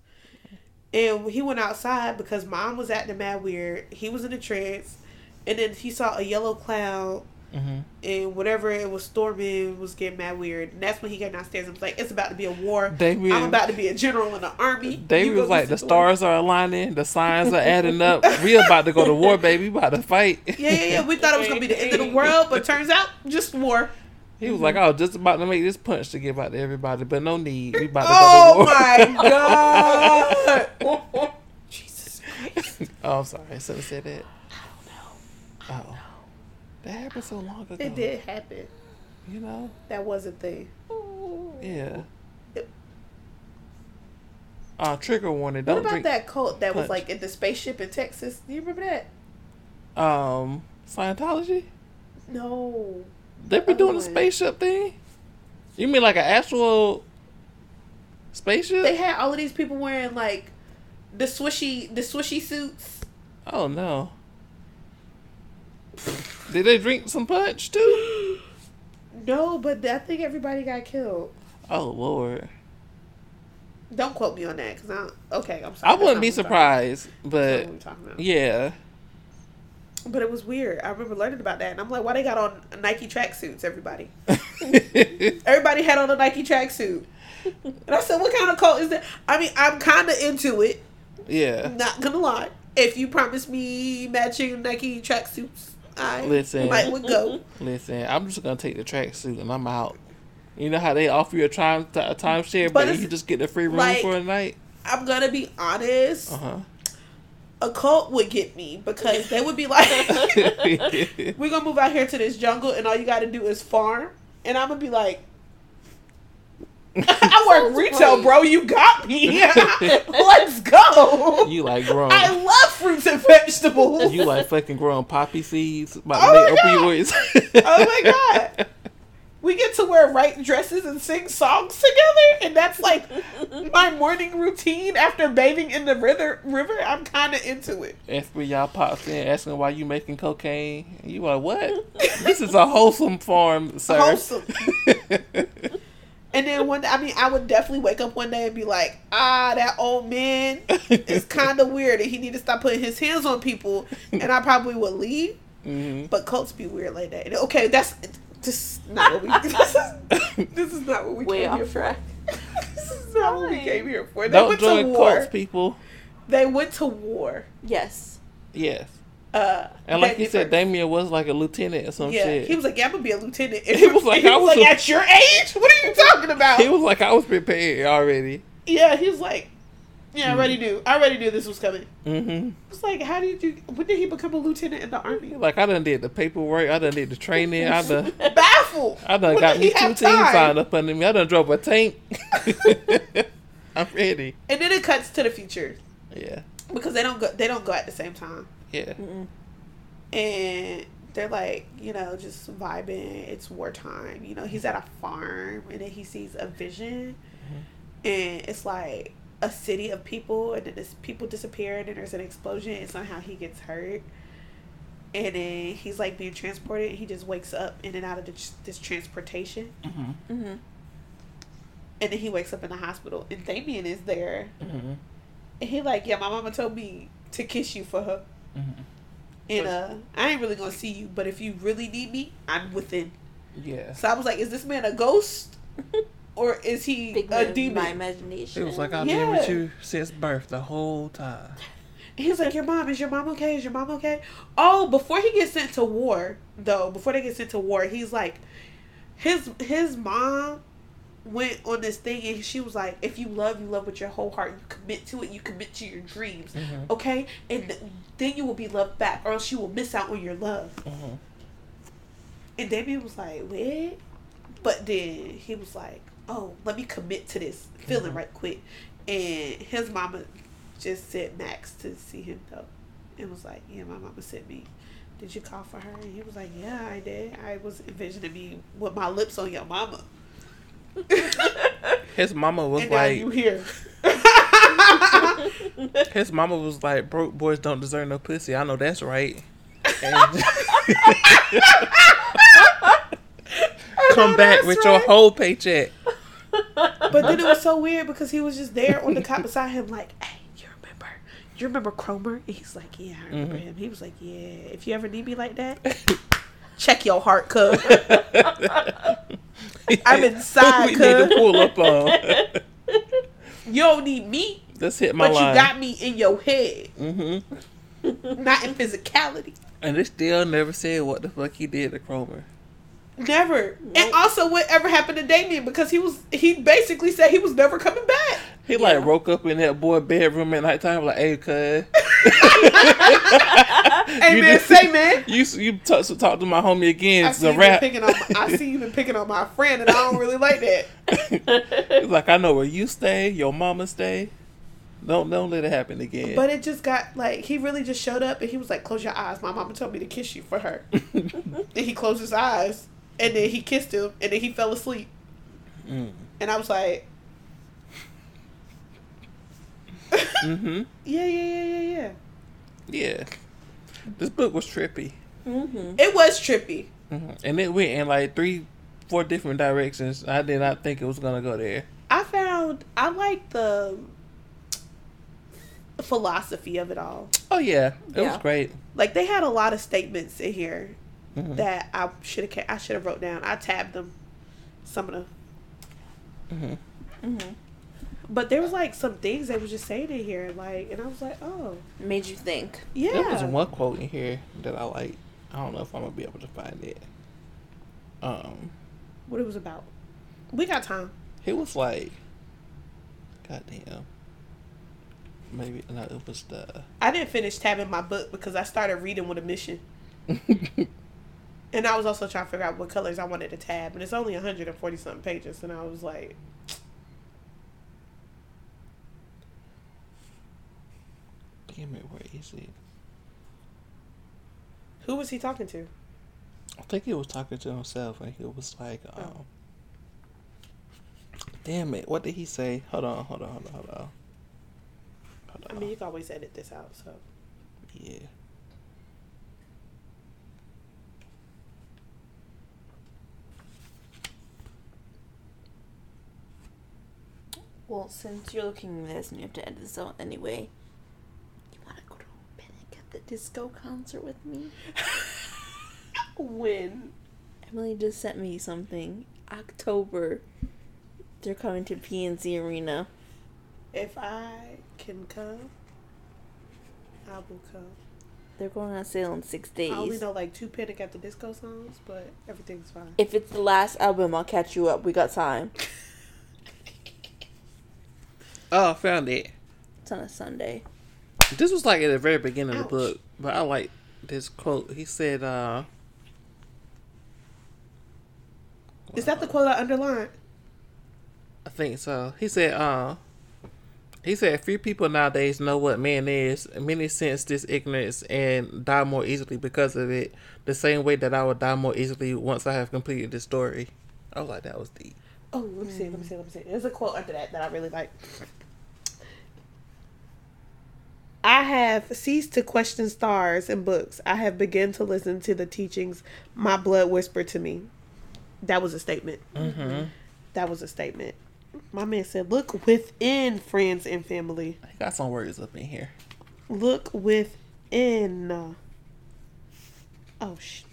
And he went outside because mom was acting mad weird. He was in a trance, and then he saw a yellow cloud, hmm and whatever it was storming was getting mad weird. And that's when he came downstairs and was like, "It's about to be a war. Damien- I'm about to be a general in the army." David was like, the to him." stars are aligning, the signs are adding up. We about to go to war, baby. We about to fight. Yeah, yeah, yeah. We thought it was gonna be the end of the world, but turns out just war. He was like, I was just about to make this punch to give out to everybody, but no need. We about to Oh go to my god! Jesus Christ! oh, I'm sorry. Have said that. I don't know. Oh. That happened so long ago. It did happen. You know? That was a thing. Yeah. Uh, trigger warning. Don't What about that cult that was like in the spaceship in Texas? Do you remember that? Um, Scientology? No. They be Other doing the one. spaceship thing? You mean like an actual spaceship? They had all of these people wearing like the swishy the swishy suits. Oh no. Did they drink some punch too? No, but I think everybody got killed. Oh lord. Don't quote me on that because I okay. I'm sorry. I wouldn't be surprised, but we're talking about. yeah. But it was weird. I remember learning about that, and I'm like, why they got on Nike tracksuits? Everybody, everybody had on a Nike tracksuit. And I said, what kind of cult is that? I mean, I'm kind of into it. yeah. Not gonna lie. If you promise me matching Nike tracksuits, I Listen. might would go. Listen, I'm just gonna take the tracksuit and I'm out. You know how they offer you a time a timeshare, But but, you just get the free room like- for a night. I'm gonna be honest. Uh huh. A cult would get me because they would be like, "We're gonna move out here to this jungle, and all you got to do is farm." And I'm gonna be like, "I work Sounds retail, great. bro. You got me. Let's go." you like growing. I love fruits and vegetables. you like fucking growing poppy seeds about Oh to make my God. opioids. oh my god. We get to wear right dresses and sing songs together, and that's like my morning routine after bathing in the river. River, I'm kind of into it. after y'all pops in asking why you making cocaine. You are what? this is a wholesome farm, sir. Wholesome. And then one, day I mean, I would definitely wake up one day and be like, ah, that old man is kind of weird, and he need to stop putting his hands on people. And I probably would leave. hmm But cults be weird like that. Okay, that's this is not what we. This is, this is not what we Way came here off for. track. this is not what we came here for. They Don't went to join war. cults, people. They went to war. Yes. Yes. Uh, And like you said, first. Damien was like a lieutenant or some yeah, shit. he was like, "Yeah, I'm gonna be a lieutenant." And He was like, he I was was like, a- "At your age, what are you talking about?" He was like, I was prepared already. yeah, he was like, "Yeah. I already knew. I already knew this was coming." Mm-hmm. It's like, how did you? When did he become a lieutenant in the army? Like I done did the paperwork. I done did the training. I done, Baffled. I done When got me two teams time? signed up under me. I done drove a tank. I'm ready. And then it cuts to the future Yeah. because they don't go. They don't go at the same time. Yeah. and they're like, you know, just vibing. It's wartime. You know, he's at a farm and then he sees a vision, and it's like a city of people, and then this people disappear, and then there's an explosion, and somehow he gets hurt, and then he's like being transported, and he just wakes up in and out of this, this transportation, hmm Mm-hmm. And then he wakes up in the hospital, and Damien is there, Mhm. and he like, yeah, my mama told me to kiss you for her, Mhm. and uh, I ain't really gonna see you, but if you really need me, I'm within. Yeah. So I was like, is this man a ghost, or is he Big a my demon? imagination. It was like I've been with you since birth the whole time. He was like, "Your mom is your mom okay? Is your mom okay?" Oh, before he gets sent to war, though, before they get sent to war, he's like, his his mom went on this thing and she was like, "If you love, you love with your whole heart. You commit to it. You commit to your dreams, Mhm. okay? And th- then you will be loved back, or else you will miss out on your love." Mhm. And Damien was like, "What?" But then he was like, "Oh, let me commit to this feeling Mhm. right quick." And his mama just sent Max to see him though, and was like, "Yeah, my mama sent me. Did you call for her?" And he was like, "Yeah, I did. I was envisioning me with my lips on your mama." His mama was and like, you here. his mama was like, broke boys don't deserve no pussy. I know that's right. And come back with right. your whole paycheck. But then it was so weird because he was just there on the cot beside him, like, "Hey, you remember? You remember Kromer?" And he's like, "Yeah, I remember Mhm. him." He was like, "Yeah, if you ever need me like that, check your heart, cuz." I'm inside, we need to pull up on. You don't need me, Let's hit my but line. you got me in your head, hmm not in physicality. And they still never said what the fuck he did to Kromer. Never. And also, whatever happened to Damien because he was he basically said he was never coming back. He like woke up in that boy bedroom at nighttime like, "Hey, cuz, Hey You man, did- say man. you you talk, so talk to my homie again. I It's see a you been rap." picking on. I see you been picking on my friend, and I don't really like that. He's like, "I know where you stay, your mama stay. Don't don't let it happen again." But it just got like he really just showed up, and he was like, "Close your eyes." My mama told me to kiss you for her. and he closed his eyes, and then he kissed him, and then he fell asleep. mm. And I was like, hmm "Yeah, yeah, yeah, yeah, yeah." Yeah, this book was trippy, Mm-hmm. It was trippy. hmm and it went in like three, four different directions. I did not think it was gonna go there. I found I like the philosophy of it all. Oh yeah, it was great. Like they had a lot of statements in here Mhm. that I should have I should have wrote down. I tabbed them. Some of them. Mhm. Mm-hmm. But there was like some things they were just saying in here, like, and I was like, oh, Made you think. yeah. There was one quote in here that I like. I don't know if I'm gonna be able to find it. Um, What it was about? We got time. he was like, "Goddamn." Maybe no, it was the. I didn't finish tabbing my book because I started reading with a mission, and I was also trying to figure out what colors I wanted to tab, and it's only 140 something pages, and I was like, Damn it, where is it? who was he talking to? I think he was talking to himself, and he was like, um, Oh. "Damn it, what did he say?" Hold on, hold on, hold on, hold on. Hold on. I mean, you can always edit this out, so. yeah. Well, since you're looking at this and you have to edit this out anyway, you want to go to Panic at the Disco concert with me? When? Emily just sent me something. October. They're coming to PNC Arena. If I can come, I will come. They're going on sale in six days. I only know like two Panic at the Disco songs, but everything's fine. If it's the last album, I'll catch you up. We got time. Oh, I found it. It's on a Sunday. This was like at the very beginning of the book, but I like this quote. He said, uh, Is that the quote I underlined? I think so. He said, uh, he said, few people nowadays know what man is. Many sense this ignorance and die more easily because of it. The same way that I would die more easily once I have completed this story. I was like, that was deep. Oh, let me see, let me see, let me see. There's a quote under that that I really like. I have ceased to question stars and books. I have begun to listen to the teachings my blood whispered to me. That was a statement. Mm-hmm. That was a statement. My man said, "Look within friends and family. I got some words up in here. Look within." Oh sh.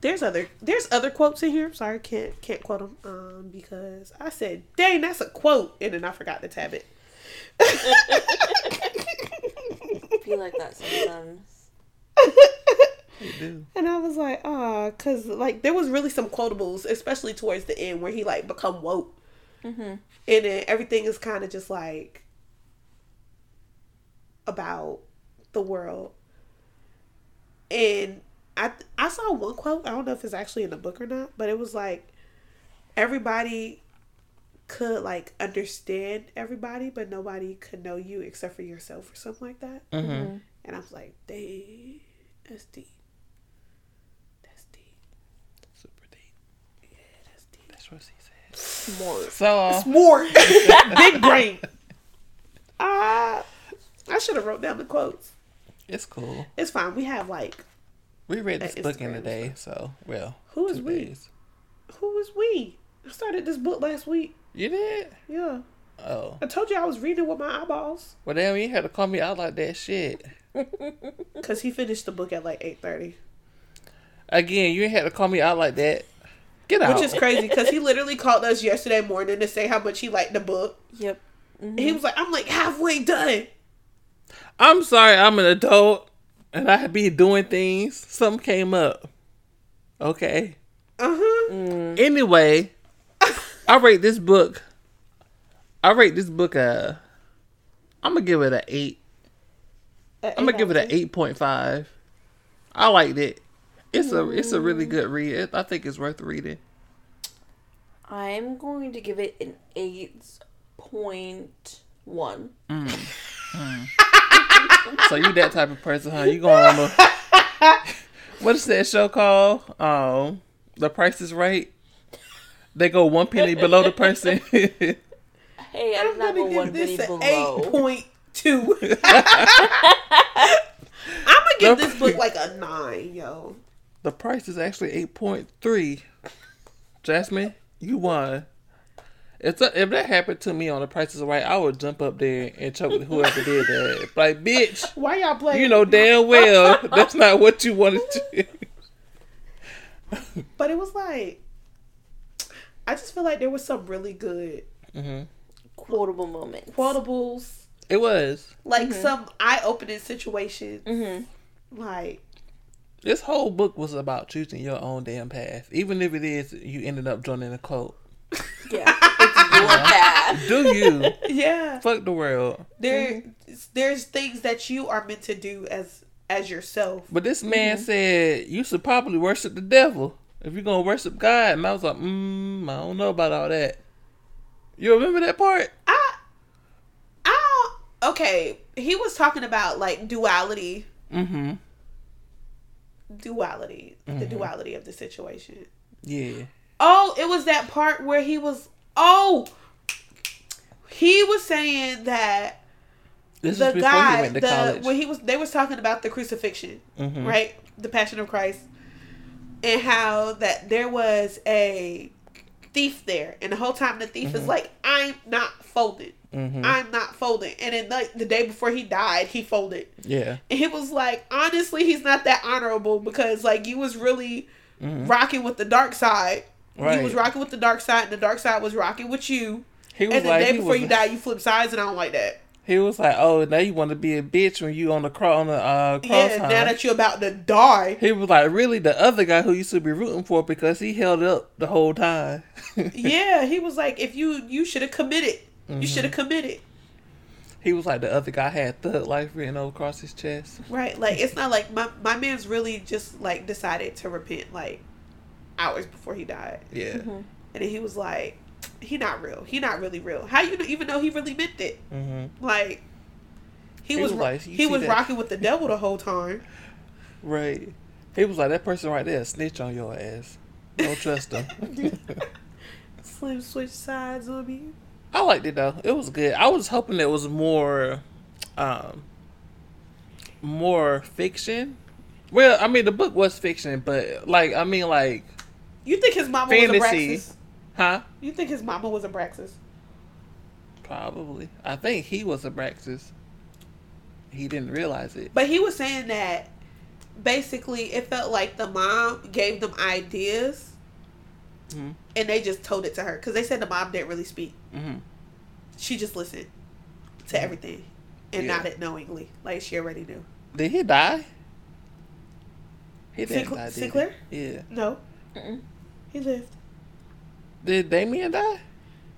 There's other there's other quotes in here. Sorry, can't can't quote them um, because I said, "Dang, that's a quote," and then I forgot to tab it. I feel like that sometimes. You do. And I was like, ah, cause like there was really some quotables, especially towards the end where he like become woke, Mm-hmm. and then everything is kind of just like about the world. And I I saw one quote. I don't know if it's actually in the book or not, but it was like everybody could like understand everybody, but nobody could know you except for yourself or something like that. Mm-hmm. And I was like, dang, that's deep. That's deep. Super deep. Yeah, that's deep. That's what she said. More. So, uh, It's big brain. Ah, I should have wrote down the quotes. it's cool. It's fine. We have like We read this book in a Instagram day, so, well. Who is two we? days. who is we? I started this book last week. You did? Yeah, Oh. I told you I was reading with my eyeballs Well, damn, you had to call me out like that shit. because he finished the book at like eight thirty, Again, you ain't had to call me out like that. Get out. which is crazy because he literally called us yesterday morning to say how much he liked the book. Yep. And he mm-hmm. was like, "I'm like halfway done." I'm sorry, I'm an adult and I be doing things. Something came up. Okay. Uh huh. Anyway, I rate this book. I rate this book a. I'm gonna give it a eight. I'm gonna give it an eight point five. I liked it. It's a it's a really mm. good read. I think it's worth reading. I'm going to give it an eight point one. Mm. Mm. So you that type of person, huh? You going on a what is that show called? Um, The Price is Right. They go one penny below the person. Hey, I I'm did not gonna go one penny this an below. eight point two. I'm gonna give The- this book like a nine, yo. the price is actually eight point three. Jasmine, you won. If that, if that happened to me on The Price is Right, I would jump up there and choke whoever did that. Like, bitch, Why y'all playing? you know damn well that's not what you wanted to. do. But it was like, I just feel like there was some really good hmm Quotable moments. quotables, It was. like some eye-opening situations. Mm-hmm. Like, This whole book was about choosing your own damn path. Even if it is you ended up joining a cult. Yeah. It's your path. Do you? yeah, Fuck the world. there, there's things that you are meant to do as as yourself. But this man said you should probably worship the devil if you're gonna worship God. And I was like, mm, I don't know about all that. You remember that part? I, I don't, okay. He was talking about like duality, Mm-hmm. duality, the duality of the situation. Yeah. Oh, it was that part where he was. Oh, he was saying that This the is before he guy, the college. when he was, they was talking about the crucifixion, Mhm. right? The Passion of Christ, and how that there was a thief there, and the whole time the thief is like, "I'm not folding, Mhm. I'm not folding," and then like the day before he died, he folded. Yeah. And he was like, honestly, he's not that honorable because like you was really rocking with the dark side. You Mm-hmm. Was rocking with the dark side, and the dark side was rocking with you. He was And the like, day before was, you die, you flip sides, and I don't like that. he was like, oh, now you want to be a bitch when you on the cross on the uh, cross. Yeah, now that you're about to die. he was like, really, the other guy who used to be rooting for because he held up the whole time. yeah, he was like, if you you should have committed, Mm-hmm. you should have committed. He was like, the other guy had thug life written all across his chest. Right? Like it's not like my my man's really just like decided to repent like hours before he died, Yeah. and then he was like, he not real. He not really real. How you know, even though he really meant it? Mm-hmm. Like he, He was, was like, he was that- rocking with the devil the whole time. Right. He was like, that person right there, snitch on your ass. Don't trust him. Slim switch sides on me. I liked it though. It was good. I was hoping it was more, um, more fiction. Well, I mean, the book was fiction, but like, I mean, like You think his mama was a Fantasy. Braxis? Huh? You think his mama was Abraxas? Probably. I think he was Abraxas. He didn't realize it. But he was saying that basically it felt like the mom gave them ideas Mhm. and they just told it to her because they said the mom didn't really speak. hmm She just listened to everything and Yeah. nodded knowingly, like she already knew. Did he die? He didn't Sinclair- die. Did Sinclair? He? Yeah. No, Mm-mm. He lived. Did Damien die?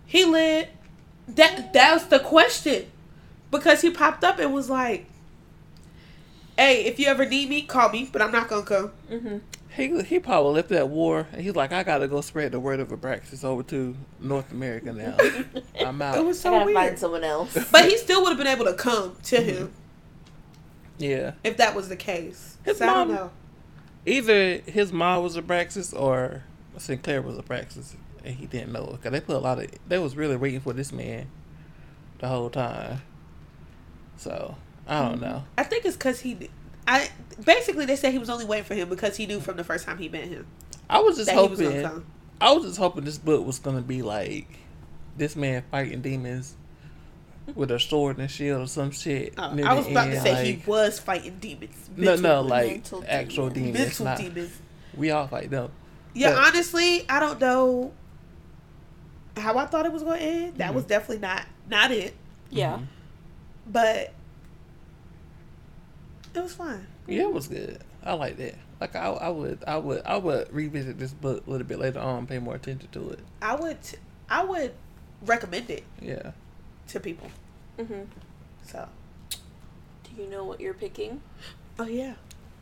He lived. That that was the question, because he popped up and was like, "Hey, if you ever need me, call me, but I'm not gonna come." Mm-hmm. He he probably left that war and he's like, I gotta go spread the word of Abraxas over to North America now. I'm out." It out. was I so gotta weird. find someone else. But he still would have been able to come to him Yeah. if that was the case. His so I don't know. Either his mom was Abraxas or Sinclair was Abraxas and he didn't know because they put a lot of. They was really waiting for this man the whole time. So I don't know. I think it's because he. I basically they said he was only waiting for him because he knew from the first time he met him I was just he was hoping. I was just hoping this book was gonna be like this man fighting demons with a sword and shield or some shit. Uh, I was about to end, say he was fighting demons. No, Mental- no, like actual demons. demons. mental not, demons. We all fight them. Yeah, But- honestly, I don't know how I thought it was going to end. That Mhm. was definitely not not it, Yeah. Mhm. but it was fine. Yeah, it was good. I like that. Like I, I would, I would, I would revisit this book a little bit later on, pay more attention to it. I would I would recommend it Yeah. to people. Mm-hmm. So, Do you know what you're picking? oh yeah.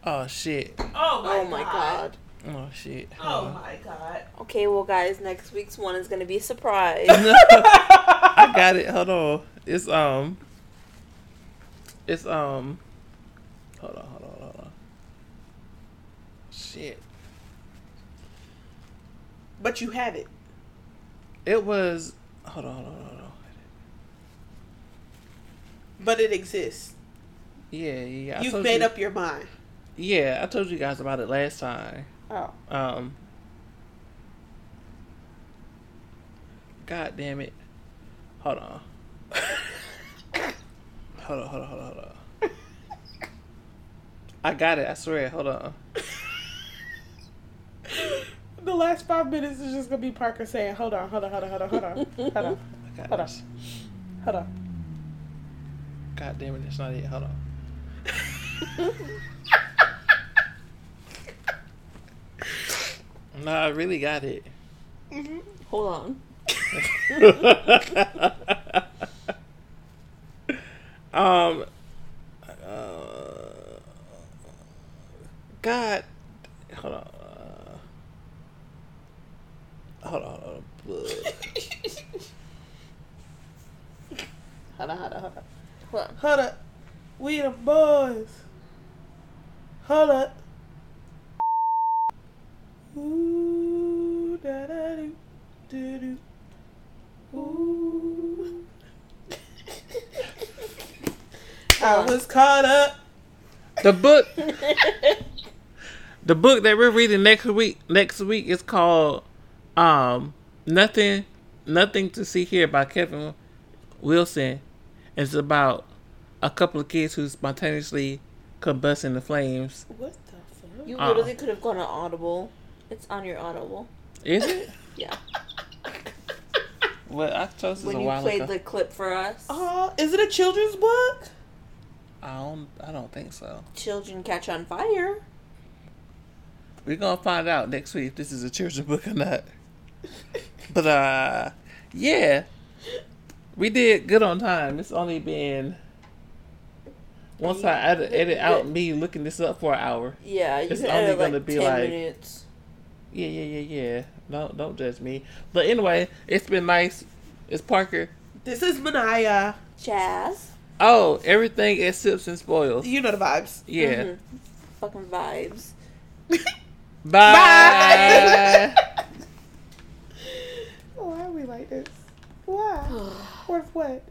Oh shit. Oh oh my god. Oh shit. Oh my god. Okay, well, guys, next week's one is gonna be a surprise. I got it. Hold on. It's um. It's um. Hold on. Hold on. Hold on. Shit. But you have it. It was. Hold on. Hold on. Hold on. But it exists. Yeah. Yeah. I You've made you- up your mind. Yeah, I told you guys about it last time. Oh. Um. God damn it. Hold on. hold on, hold on, hold on, hold on. I got it, I swear. Hold on. The last five minutes is just gonna be Parker saying, "Hold on, hold on, hold on, hold on, hold on, hold on, Hold on. hold on." God damn it, that's not it. Hold on. No, I really got it. Hold on. um. Uh, God. Hold on. Uh, hold on. Hold on. hold on, hold on, hold on. Hold on. Hold up. We the boys. Hold up. Ooh, da da do, do do. Ooh. I was caught up. The book. the book that we're reading next week. Next week is called um nothing nothing to see here by Kevin Wilson. It's about a couple of kids who spontaneously combust in the flames. What the fuck? You Uh. literally could have gone on Audible. It's on your Audible. Is it? Yeah. Well, I chose this When a you played ago. the clip for us, Oh, is it a children's book? I don't. I don't think so. Children Catch on Fire. We're gonna find out next week if this is a children's book or not. But uh, yeah, we did good on time. It's only been once I edit, edit out me looking this up for an hour. Yeah, you It's only gonna like be 10 like- minutes. Yeah, yeah, yeah, yeah. Don't don't judge me. But anyway, it's been nice. It's Parker. This is Manaya. Jazz. Oh, everything is sips and spoils. You know the vibes. Yeah. Mhm. Fucking vibes. Bye. Bye. Why are we like this? Why? What? What?